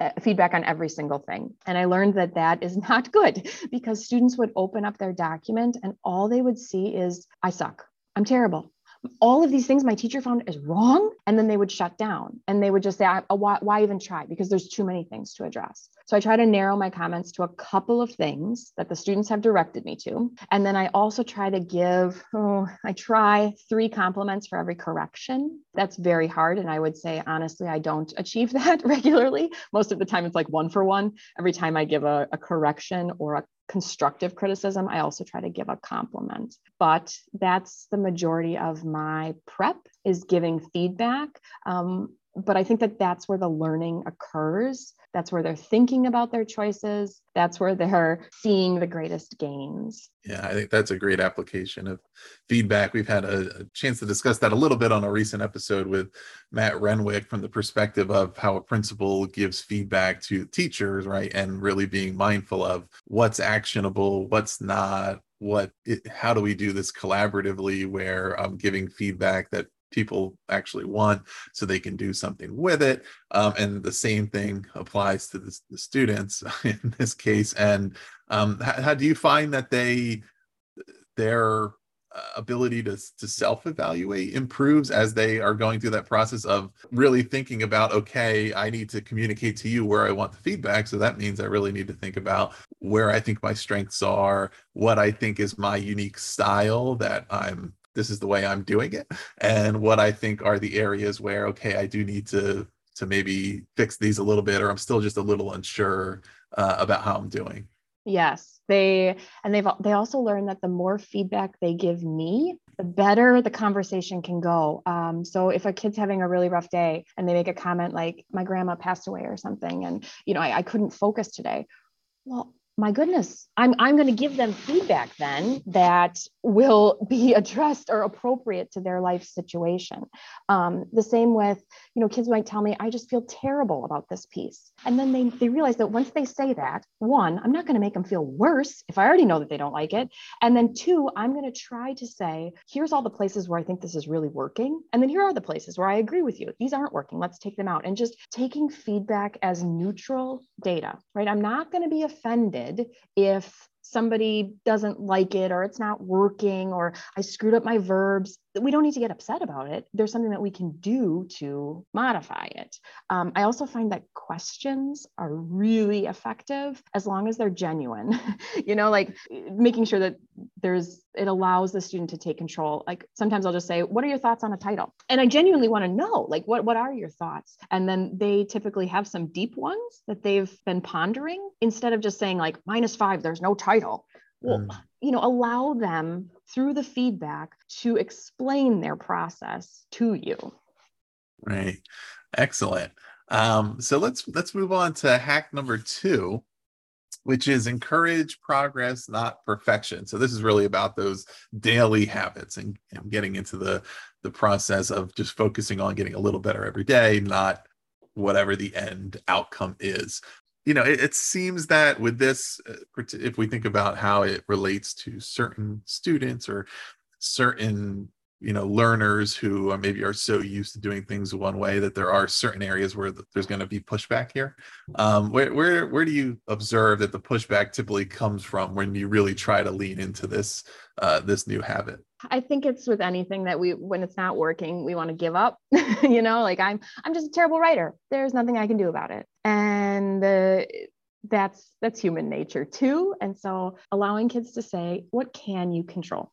uh, feedback on every single thing. And I learned that that is <laughs> not good because students would open up their document and all they would see is, I suck. I'm terrible. All of these things my teacher found is wrong and then they would shut down and they would just say uh, why, why even try? Because there's too many things to address. So i try to narrow my comments to a couple of things that the students have directed me to and then i also try to give oh, i try three compliments for every correction. That's very hard and i would say honestly i don't achieve <laughs> that regularly. Most of the time it's like one for one. Every time i give a, a correction or a constructive criticism, I also try to give a compliment. But that's the majority of my prep is giving feedback. Um, but I think that that's where the learning occurs. That's where they're thinking about their choices. That's where they're seeing the greatest gains. Yeah, I think that's a great application of feedback. We've had a, a, chance to discuss that a little bit on a recent episode with Matt Renwick from the perspective of how a principal gives feedback to teachers, right? And really being mindful of what's actionable, what's not, what it, how do we do this collaboratively where i'm giving feedback that people actually want so they can do something with it. Um, and the same thing applies to the, the students <laughs> in this case. And um, how, how, do you find that they their uh, ability to, to self-evaluate improves as they are going through that process of really thinking about okay i need to communicate to you where i want the feedback. So that means i really need to think about where i think my strengths are what i think is my unique style that i'm this is the way I'm doing it, and what I think are the areas where okay, I do need to to maybe fix these a little bit, or I'm still just a little unsure uh, about how I'm doing. Yes, they and they've they also learned that the more feedback they give me, the better the conversation can go. Um, so if a kid's having a really rough day and they make a comment like "my grandma passed away" or something, and you know I, I couldn't focus today, well, my goodness, I'm, I'm going to give them feedback then that will be <laughs> addressed or appropriate to their life situation. Um, the same with, you know, kids might tell me, I just feel terrible about this piece. And then they, they realize that once they say that, one, I'm not going to make them feel worse if I already know that they don't like it. And then two, I'm going to try to say, here's all the places where I think this is really working. And then here are the places where I agree with you. These aren't working. Let's take them out. And just taking feedback as neutral data, right? I'm not going to be offended if somebody doesn't like it or it's not working or I screwed up my verbs, we don't need to get upset about it. There's something that we can do to modify it. Um, I also find that questions are really effective as long as they're genuine, <laughs> you know, like making sure that there's, it allows the student to take control. Like sometimes I'll just say, what are your thoughts on a title? And I genuinely want to know, like, what, what are your thoughts? And then they typically have some deep ones that they've been pondering instead of just saying like minus five, there's no title well mm. you know allow them through the feedback to explain their process to you. Right. Excellent. Um, so let's let's move on to hack number two which is encourage progress not perfection. So this is really about those daily habits and, and getting into the the process of just focusing on getting a little better every day not whatever the end outcome is you know, it, it, seems that with this, uh, if we think about how it relates to certain students or certain you know learners who maybe are so used to doing things one way that there are certain areas where there's going to be pushback here. Um, where, where where do you observe that the pushback typically comes from when you really try to lean into this uh, this new habit? I think it's with anything that we when it's not working we want to give up. <laughs> You know like i'm i'm just a terrible writer. There's nothing i can do about it. And uh, that's that's human nature too. And so allowing kids to say what can you control?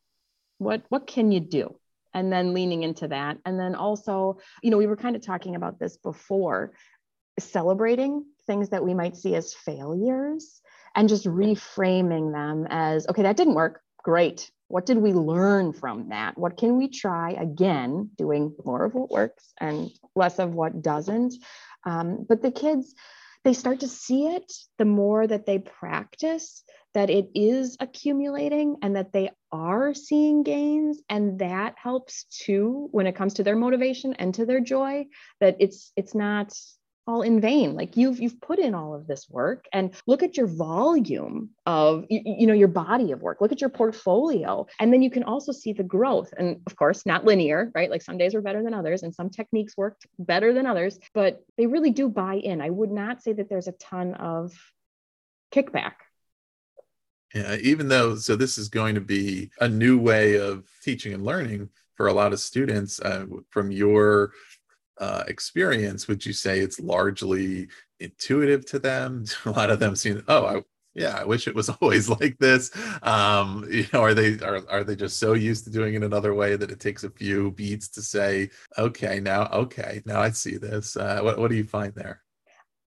What what can you do? And then leaning into that. And then also you know we were kind of talking about this before celebrating things that we might see as failures and just reframing them as okay that didn't work. Great. What did we learn from that? What can we try again doing more of what works and less of what doesn't? Um, but the kids they start to see it the more that they practice that it is accumulating and that they are seeing gains. And that helps too when it comes to their motivation and to their joy that it's it's not all in vain. Like you've you've put in all of this work and look at your volume of you, you, know your body of work. Look at your portfolio. And then you can also see the growth. And of course not linear right? Like some days were better than others and some techniques worked better than others but they really do buy in. I would not say that there's a ton of kickback. Yeah, even though so this is going to be a new way of teaching and learning for a lot of students uh, from your uh, experience would you say it's largely intuitive to them? <laughs> A lot of them seem oh I, yeah i wish it was <laughs> always like this. Um you know are they are, are they just so used to doing it another way that it takes a few beats to say okay now okay now i see this. Uh, what, what do you find there?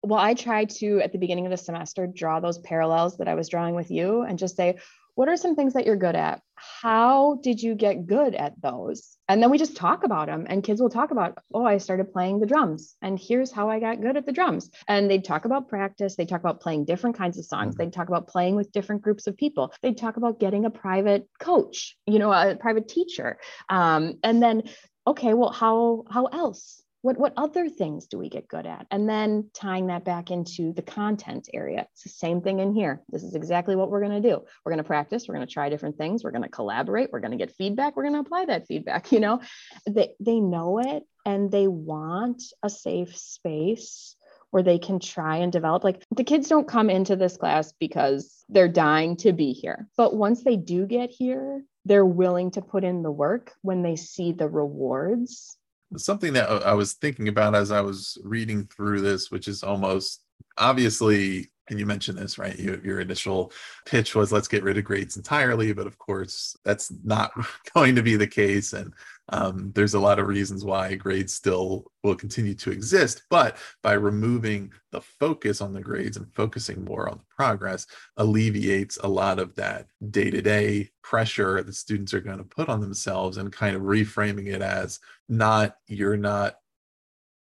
Well, I try to at the beginning of the semester draw those parallels that I was drawing with you and just say, what are some things that you're good at? How did you get good at those? And then we just talk about them, and kids will talk about, oh, I started playing the drums, and here's how I got good at the drums. And they'd talk about practice. They talk about playing different kinds of songs. Mm-hmm. They'd talk about playing with different groups of people. They'd talk about getting a private coach, you know, a private teacher. Um, and then, okay, well, how how else? What what other things do we get good at? And then tying that back into the content area. It's the same thing in here. This is exactly what we're going to do. We're going to practice we're going to try different things we're going to collaborate we're going to get feedback we're going to apply that feedback <laughs> you know? They they know it and they want a safe space where they can try and develop. Like the kids don't come into this class because they're dying to be here. But once they do get here they're willing to put in the work when they see the rewards something that I was thinking about as I was reading through this, which is almost obviously, and you mentioned this, right? You, your initial pitch was let's get rid of grades entirely, but of course, that's not <laughs> going to be the case. And Um, there's a lot of reasons why grades still will continue to exist, but by removing the focus on the grades and focusing more on the progress, alleviates a lot of that day to day pressure that students are going to put on themselves and kind of reframing it as not, you're not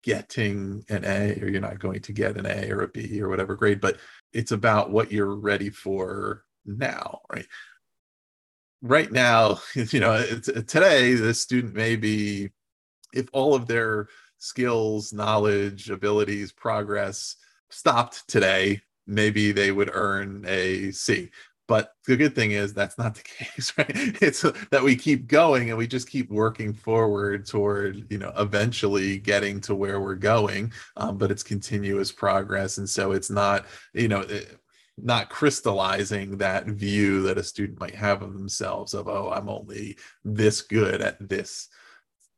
getting an A or you're not going to get an A or a B or whatever grade, but it's about what you're ready for now, right? Right now, <laughs> you know, uh, today the student may be, if all of their skills, knowledge, abilities, progress stopped today, maybe they would earn a C. But the good thing is that's not the <laughs> case, right? It's that we keep going and we just keep working forward toward, you know, eventually getting to where we're going. Um, but it's continuous progress. And so it's not, you know, it, not crystallizing that view that a student might have of themselves of, oh, I'm only this good at this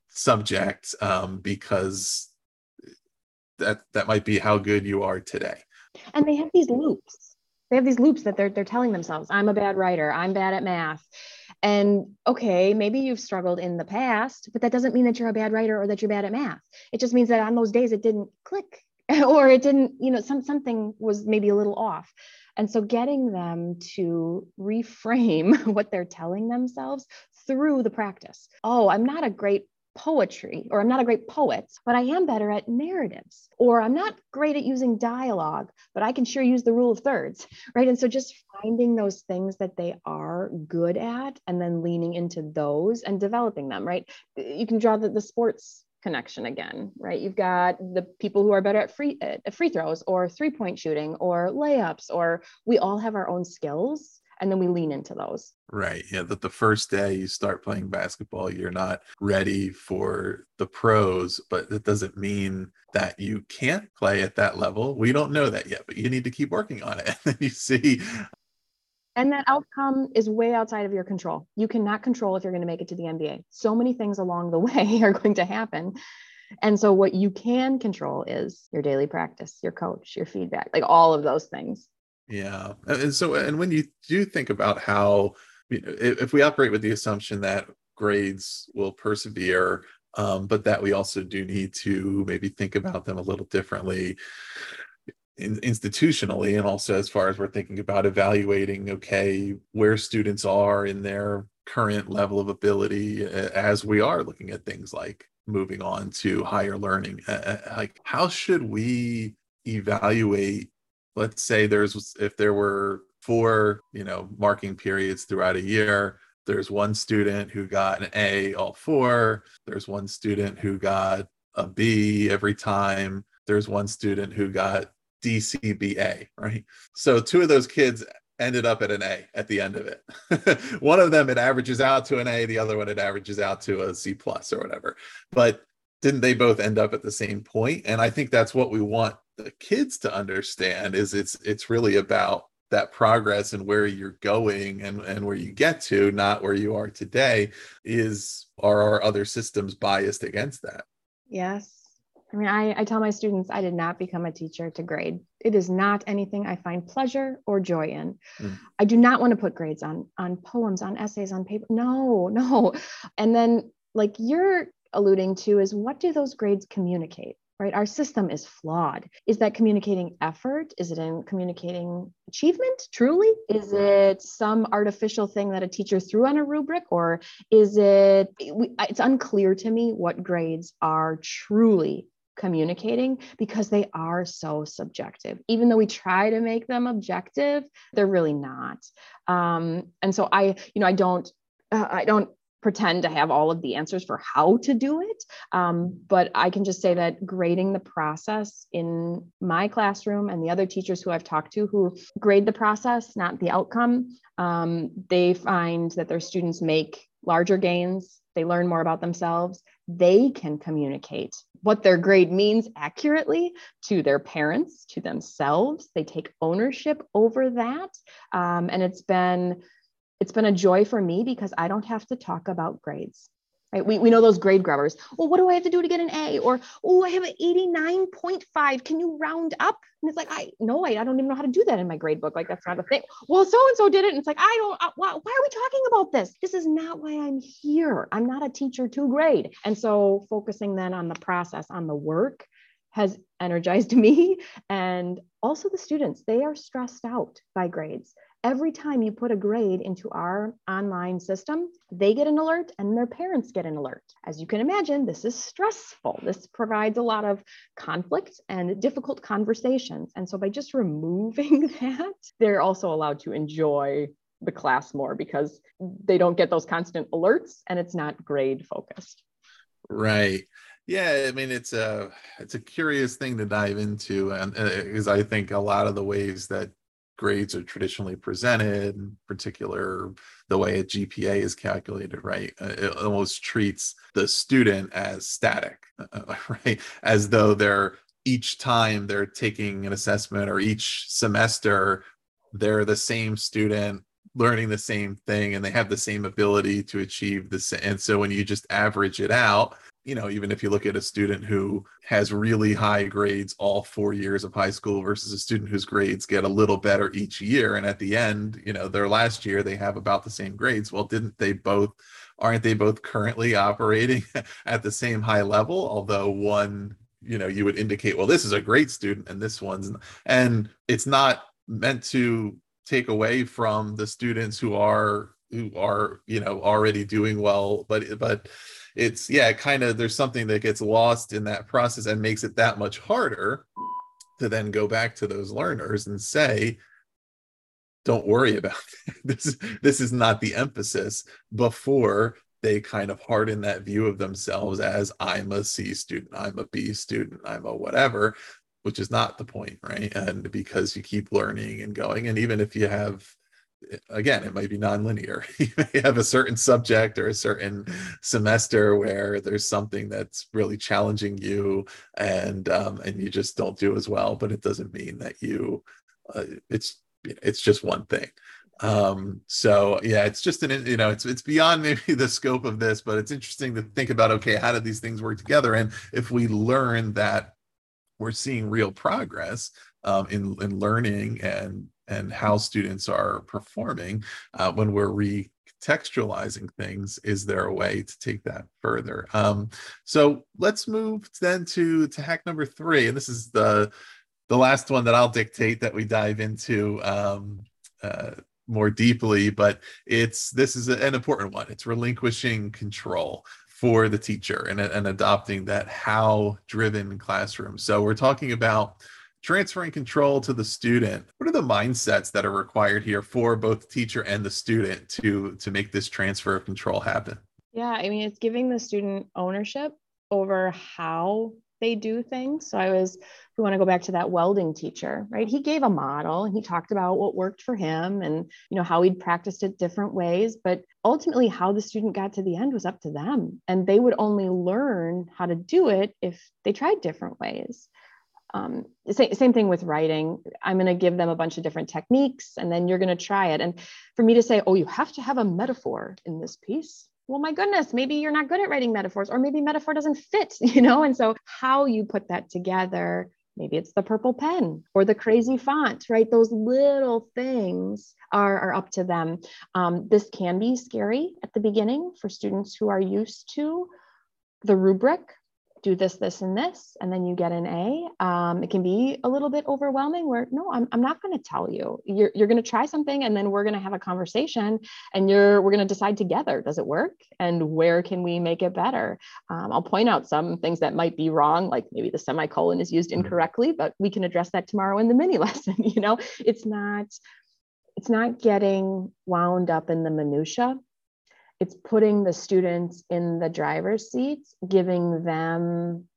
subject um, because that that might be how good you are today. And they have these loops they have these loops that they're they're telling themselves i'm a bad writer. I'm bad at math. And okay maybe you've struggled in the past but that doesn't mean that you're a bad writer or that you're bad at math. It just means that on those days it didn't click <laughs> or it didn't you know some something was maybe a little off. And so getting them to reframe <laughs> what they're telling themselves through the practice. Oh i'm not a great poetry or I'm not a great poet, but I am better at narratives. Or I'm not great at using dialogue, but I can sure use the rule of thirds, <laughs> right? And so just finding those things that they are good at and then leaning into those and developing them, right? You can draw the, the sports connection again, right? You've got the people who are better at free at free throws or three point shooting or layups or we all have our own skills and then we lean into those. Right. Yeah. That the first day you start playing basketball, you're not ready for the pros, but that doesn't mean that you can't play at that level. We don't know that yet, but you need to keep working on it. <laughs> And then you see. And that outcome is way outside of your control. You cannot control if you're going to make it to the NBA. So many things along the <laughs> way are going to happen. And so, what you can control is your daily practice, your coach, your feedback, like all of those things. Yeah. And so, and when you do think about how, if we operate with the assumption that grades will persevere, um, but that we also do need to maybe think about them a little differently in, institutionally, and also as far as we're thinking about evaluating, okay, where students are in their current level of ability, as we are looking at things like moving on to higher learning, like how should we evaluate let's say there's if there were four you know marking periods throughout a year there's one student who got an a all four there's one student who got a b every time there's one student who got dcba right? So two of those kids ended up at an a at the end of it. <laughs> One of them it averages out to an a the other one it averages out to a c plus or whatever. But didn't they both end up at the same point and i think that's what we want the kids to understand is it's it's really about that progress and where you're going and, and where you get to, not where you are today, is are our other systems biased against that? Yes. I mean, I, I tell my students I did not become a teacher to grade. It is not anything I find pleasure or joy in. Mm. I do not want to put grades on on poems, on essays, on paper. No, <laughs> no. And then like you're alluding to is what do those grades communicate? right? Our system is flawed. Is that communicating effort? Is it in communicating achievement truly? Is it some artificial thing that a teacher threw on a rubric? Or is it, it's unclear to me what grades are truly communicating because they are so subjective. Even though we try to make them objective, they're really not. Um, and so I, you know, I don't, uh, I don't pretend to have all of the answers for how to do it. Um, but I can just say that grading the process in my classroom and the other teachers who I've talked to who grade the process, not the outcome, um, they find that their students make larger gains, they learn more about themselves, they can communicate what their grade means accurately to their parents, to themselves. They take ownership over that. Um, and it's been it's been a joy for me because I don't have to talk about grades. right? We, we know those grade grubbers. Well, what do I have to do to get an A? Or, oh, I have an 89.5. Can you round up? And it's like, I no, I, I don't even know how to do that in my grade book. Like, that's not a thing. Well, so and so did it. And it's like, I don't, uh, why, why are we talking about this? This is not why I'm here. I'm not a teacher to grade. And so, focusing then on the process, on the work, has energized <laughs> me and also the students they are stressed out by grades every time you put a grade into our online system, they get an alert and their parents get an alert. As you can imagine, this is stressful. This provides a lot of conflict and difficult conversations. And so by just removing <laughs> that, they're also allowed to enjoy the class more because they don't get those constant alerts and it's not grade focused. Right. Yeah, I mean it's a it's a curious thing to dive into, and because uh, I think a lot of the ways that grades are traditionally presented, in particular the way a GPA is calculated, right? Uh, it almost treats the student as static, <laughs> right? As though they're each time they're taking an assessment or each semester they're the same student learning the same thing and they have the same ability to achieve the same and so when you just average it out you know, even if you look at a student who has really high grades all four years of high school versus a student whose grades get a little better each year. And at the end, you know, their last year, they have about the same grades. Well, didn't they both, aren't they both currently <laughs> operating at the same high level? Although one, you know, you would indicate, well, this is a great student and this one's, and it's not meant to take away from the students who are who are you know already doing well but but it's yeah kind of there's something that gets lost in that process and makes it that much harder to then go back to those learners and say don't worry about it. <laughs> this this is not the emphasis before they kind of harden that view of themselves as i'm a c student i'm a b student i'm a whatever which is not the point right and because you keep learning and going and even if you have again it might be nonlinear. <laughs> You may have a certain subject or a certain semester where there's something that's really challenging you and um, and you just don't do as well but it doesn't mean that you uh, it's it's just one thing. Um so yeah it's just an you know it's it's beyond <laughs> maybe the scope of this but it's interesting to think about okay how do these things work together? And if we learn that we're seeing real progress um, in in learning and and how students are performing uh, when we're recontextualizing things is there a way to take that further? Um, so let's move then to to hack number three and this is the the last one that i'll dictate that we dive into um, uh, more deeply but it's this is an important one. It's relinquishing control for the teacher and, and adopting that how driven classroom. So we're talking about transferring control to the student. What are the mindsets that are required here for both the teacher and the student to to make this transfer of control happen? Yeah i mean it's giving the student ownership over how they do things. So i was we want to go back to that welding teacher right? He gave a model and he talked about what worked for him and you know how he'd practiced it different ways but ultimately how the student got to the end was up to them and they would only learn how to do it if they tried different ways um, same, same thing with writing. I'm going to give them a bunch of different techniques and then you're going to try it. And for me to say oh you have to have a metaphor in this piece well my goodness maybe you're not good at writing metaphors or maybe metaphor doesn't fit <laughs> you know? And so how you put that together maybe it's the purple pen or the crazy font right? Those little things are, are up to them. Um, this can be scary at the beginning for students who are used to the rubric do this, this, and this, and then you get an A. Um, it can be a little bit overwhelming where, no, I'm, I'm not going to tell you. You're, you're going to try something and then we're going to have a conversation and you're, we're going to decide together, does it work? And where can we make it better? Um, I'll point out some things that might be wrong, like maybe the semicolon is used mm-hmm. incorrectly, but we can address that tomorrow in the mini <laughs> lesson. you know, it's not, it's not getting wound up in the minutia it's putting the students in the driver's seat, giving them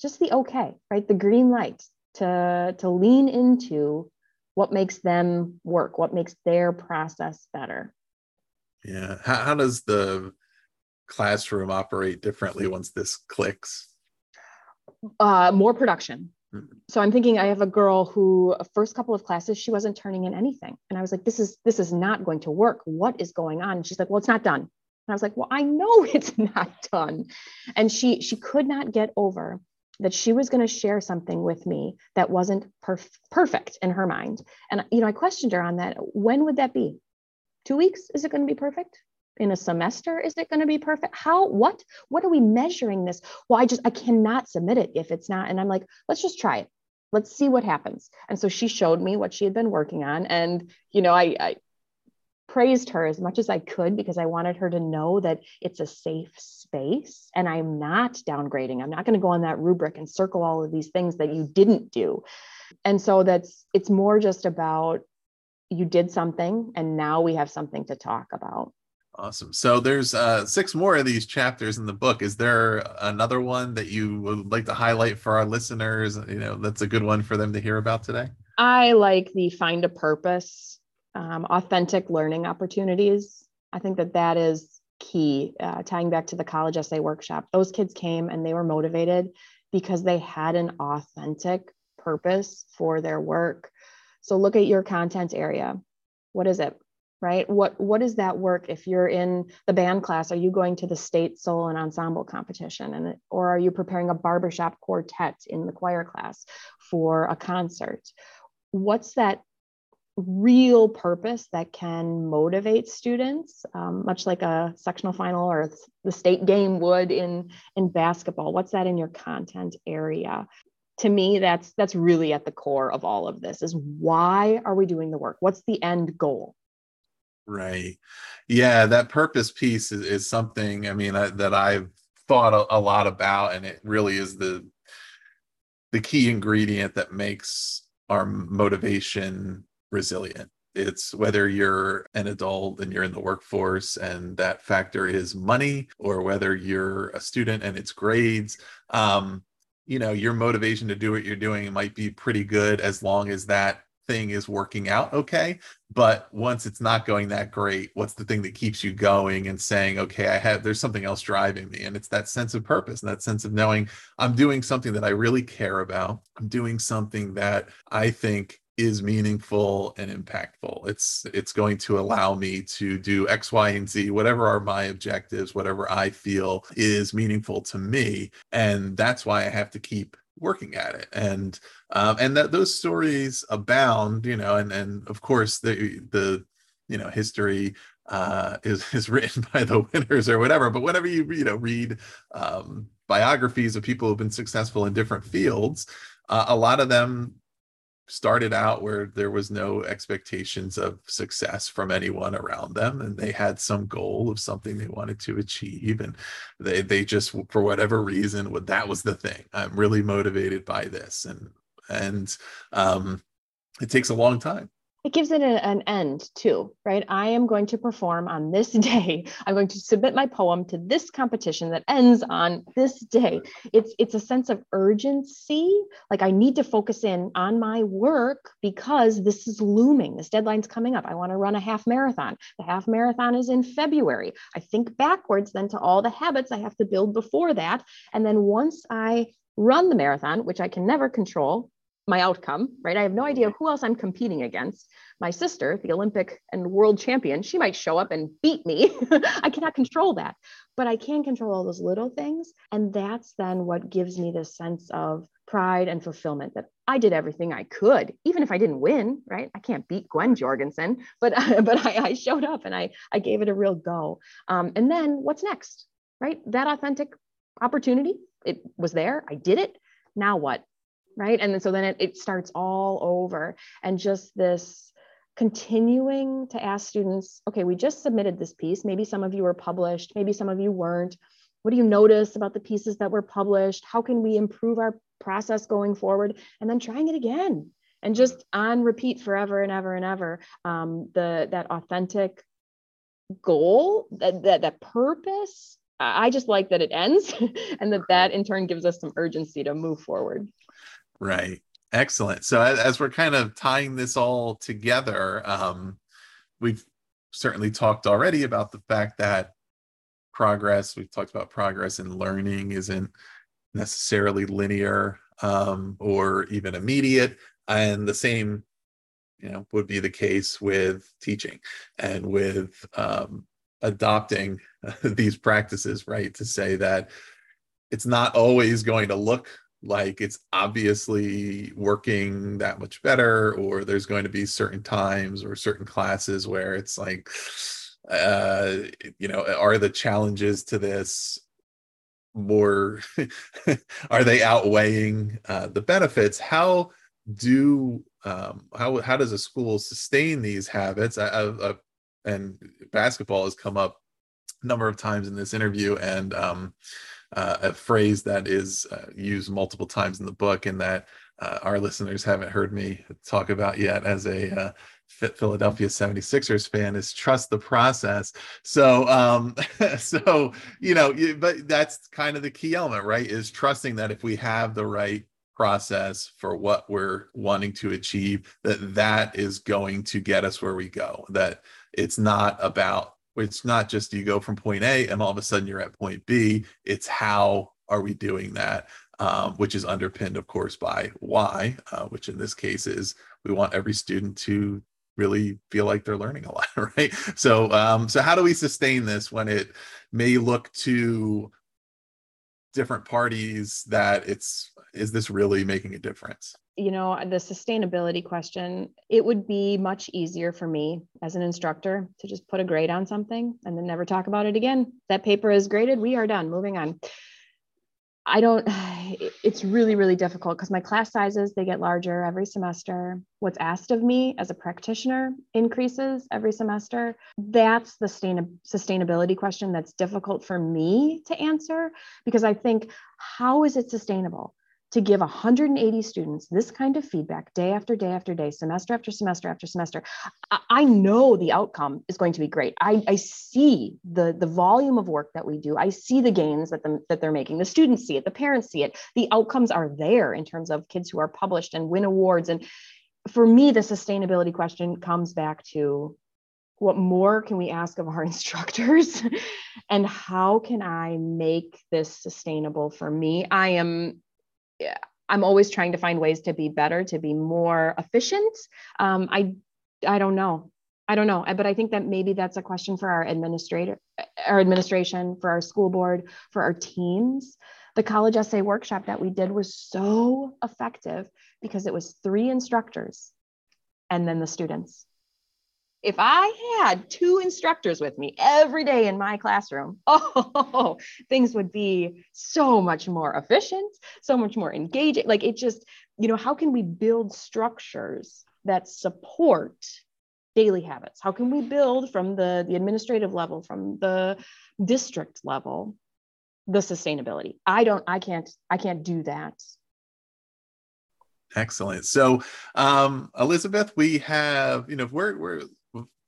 just the okay, right? The green light to, to lean into what makes them work, what makes their process better. Yeah. How, how does the classroom operate differently once this clicks? Uh, more production. So I'm thinking I have a girl who uh, first couple of classes she wasn't turning in anything and I was like this is this is not going to work what is going on and she's like well it's not done And I was like, well, I know <laughs> it's not done. And she she could not get over that she was going to share something with me that wasn't perf- perfect in her mind. And you know, I questioned her on that. When would that be? Two weeks? Is it going to be perfect? In a semester, is it going to be perfect? How? What? What are we measuring this? Well, I just I cannot submit it if it's not. And I'm like, let's just try it. Let's see what happens. And so she showed me what she had been working on, and you know, I, I praised her as much as I could because I wanted her to know that it's a safe space and I'm not downgrading. I'm not going to go on that rubric and circle all of these things that you didn't do. And so that's it's more just about you did something and now we have something to talk about. Awesome. So there's uh, six more of these chapters in the book. Is there another one that you would like to highlight for our listeners? You know, that's a good one for them to hear about today. I like the find a purpose um, authentic learning opportunities. I think that that is key, uh, tying back to the college essay workshop. Those kids came and they were motivated because they had an authentic purpose for their work. So look at your content area. What is it? Right? What what is that work? If you're in the band class, are you going to the state solo and ensemble competition? And or are you preparing a barbershop quartet in the choir class for a concert? What's that real purpose that can motivate students, um, much like a sectional final or the state game would in, in basketball? What's that in your content area? To me, that's that's really at the core of all of this is why are we doing the work? What's the end goal? Right. Yeah, that purpose piece is, is something, I mean, I, that I've thought a, a lot about, and it really is the the key ingredient that makes our motivation resilient. It's whether you're an adult and you're in the workforce and that factor is money, or whether you're a student and it's grades. Um, you know, your motivation to do what you're doing might be pretty good as long as that thing is working out okay but once it's not going that great what's the thing that keeps you going and saying okay i have there's something else driving me and it's that sense of purpose and that sense of knowing i'm doing something that i really care about. I'm doing something that i think is meaningful and impactful. It's it's going to allow me to do x y and z whatever are my objectives whatever i feel is meaningful to me and that's why i have to keep working at it. And um, and that those stories abound you know and and of course the the you know history uh, is <laughs> is written by the winners or whatever. But whenever you you know read um, biographies of people who've been successful in different fields uh, a lot of them started out where there was no expectations of success from anyone around them and they had some goal of something they wanted to achieve and they they just for whatever reason what that was the thing. I'm really motivated by this and and um it takes a long time it gives it an end too, right? I am going to perform on this <laughs> day. I'm going to submit my poem to this competition that ends on this day. It's it's a sense of urgency. Like I need to focus in on my work because this is looming. This deadline's coming up. I want to run a half marathon. The half marathon is in February. I think backwards then to all the habits I have to build before that. And then once I run the marathon, which I can never control, my outcome, right? I have no idea who else I'm competing against. My sister, the Olympic and world champion, she might show up and beat me. <laughs> I cannot control that, but I can control all those little things. And that's then what gives me this sense of pride and fulfillment that I did everything I could, even if I didn't win, right? I can't beat Gwen Jorgensen, but, <laughs> but I, I showed up and I, I gave it a real go. Um, and then what's next, right? That authentic opportunity, it was there. I did it. Now what? Right? And then so then it, it starts all over. And just this continuing to ask students okay we just submitted this piece. Maybe some of you were published maybe some of you weren't. What do you notice about the pieces that were published? How can we improve our process going forward? And then trying it again and just on repeat forever and ever and ever. Um, the that authentic goal that, that that purpose i just like that it ends <laughs> and that that in turn gives us some urgency to move forward Right. Excellent. So as, we're kind of tying this all together, um, we've certainly talked already about the fact that progress, we've talked about progress in learning isn't necessarily linear um, or even immediate. And the same, you know, would be the case with teaching and with um, adopting <laughs> these practices, right? To say that it's not always going to look like it's obviously working that much better, or there's going to be certain times or certain classes where it's like, uh, you know, are the challenges to this more, <laughs> are they outweighing uh, the benefits? How do um, how how does a school sustain these habits? I, I, I, and basketball has come up a number of times in this interview, and um, uh, a phrase that is uh, used multiple times in the book, and that uh, our listeners haven't heard me talk about yet as a uh, Philadelphia 76ers fan is trust the process. So, um, <laughs> so, you know, but that's kind of the key element, right? Is trusting that if we have the right process for what we're wanting to achieve that that is going to get us where we go that it's not about it's not just you go from point a and all of a sudden you're at point b. It's how are we doing that um, which is underpinned of course by why uh, which in this case is we want every student to really feel like they're learning a <laughs> lot right? So um, so how do we sustain this when it may look to different parties that it's is this really making a difference you know uh, the sustainability question it would be much easier for me as an instructor to just put a grade on something and then never talk about it again that paper is graded we are done moving on I don't, <sighs> it's really, really difficult because my class sizes, they get larger every semester. What's asked of me as a practitioner increases every semester. That's the sustain- sustainability question that's difficult for me to answer because I think, how is it sustainable? To give 180 students this kind of feedback day after day after day, semester after semester after semester, I know the outcome is going to be great. I, I see the, the volume of work that we do. I see the gains that, the, that they're making. The students see it, the parents see it. The outcomes are there in terms of kids who are published and win awards. And for me, the sustainability question comes back to what more can we ask of our <laughs> instructors and how can i make this sustainable for me i am I'm always trying to find ways to be better, to be more efficient. Um, I I don't know. I don't know, but I think that maybe that's a question for our administrator, our administration, for our school board, for our teams. The college essay workshop that we did was so effective because it was three instructors and then the students if I had two instructors with me every day in my classroom, <laughs> oh, things would be so much more efficient, so much more engaging. Like it just, you know, how can we build structures that support daily habits? How can we build from the, the administrative level, from the district level, the sustainability? I don't, I can't, I can't do that Excellent. So, um, Elizabeth, we have, you know, we're, we're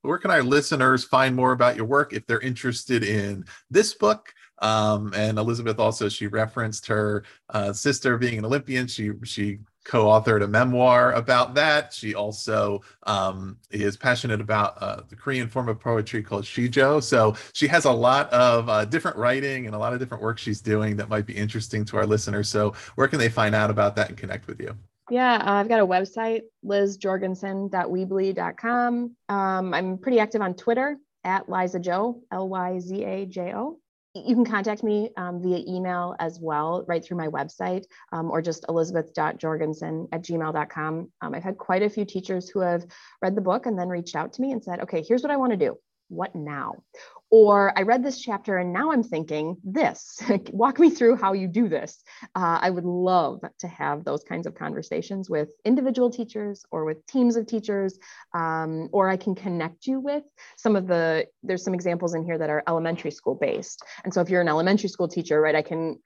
where can our listeners find more about your work if they're interested in this book? Um, and Elizabeth also she referenced her uh, sister being an Olympian. She she co-authored a memoir about that. She also um, is passionate about uh, the Korean form of poetry called sijo. So she has a lot of uh, different writing and a lot of different work she's doing that might be interesting to our listeners. So where can they find out about that and connect with you? Yeah, uh, I've got a website, lizjorgensen.weebly.com. Um, I'm pretty active on Twitter at Liza Joe, L Y Z A J O. You can contact me um, via email as well, right through my website, um, or just elizabeth.jorgensen at gmail.com. Um, I've had quite a few teachers who have read the book and then reached out to me and said, okay, here's what I want to do. What now? Or I read this chapter and now I'm thinking this. <laughs> Walk me through how you do this. Uh, I would love to have those kinds of conversations with individual teachers or with teams of teachers, um, or I can connect you with some of the, there's some examples in here that are elementary school based. And so if you're an elementary school teacher, right, I can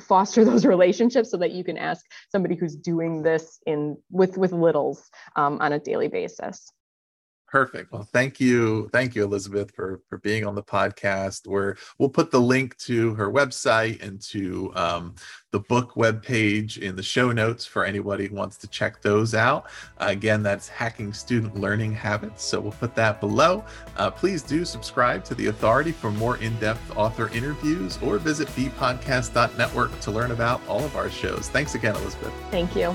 foster <laughs> those relationships so that you can ask somebody who's doing this in with with littles um, on a daily basis Perfect. Well, thank you. Thank you, Elizabeth, for, for being on the podcast. Where we'll put the link to her website and to um, the book webpage in the show notes for anybody who wants to check those out. Uh, again, that's Hacking Student Learning Habits. So we'll put that below. Uh, please do subscribe to The Authority for more in depth author interviews or visit bepodcast.network to learn about all of our shows. Thanks again, Elizabeth. Thank you.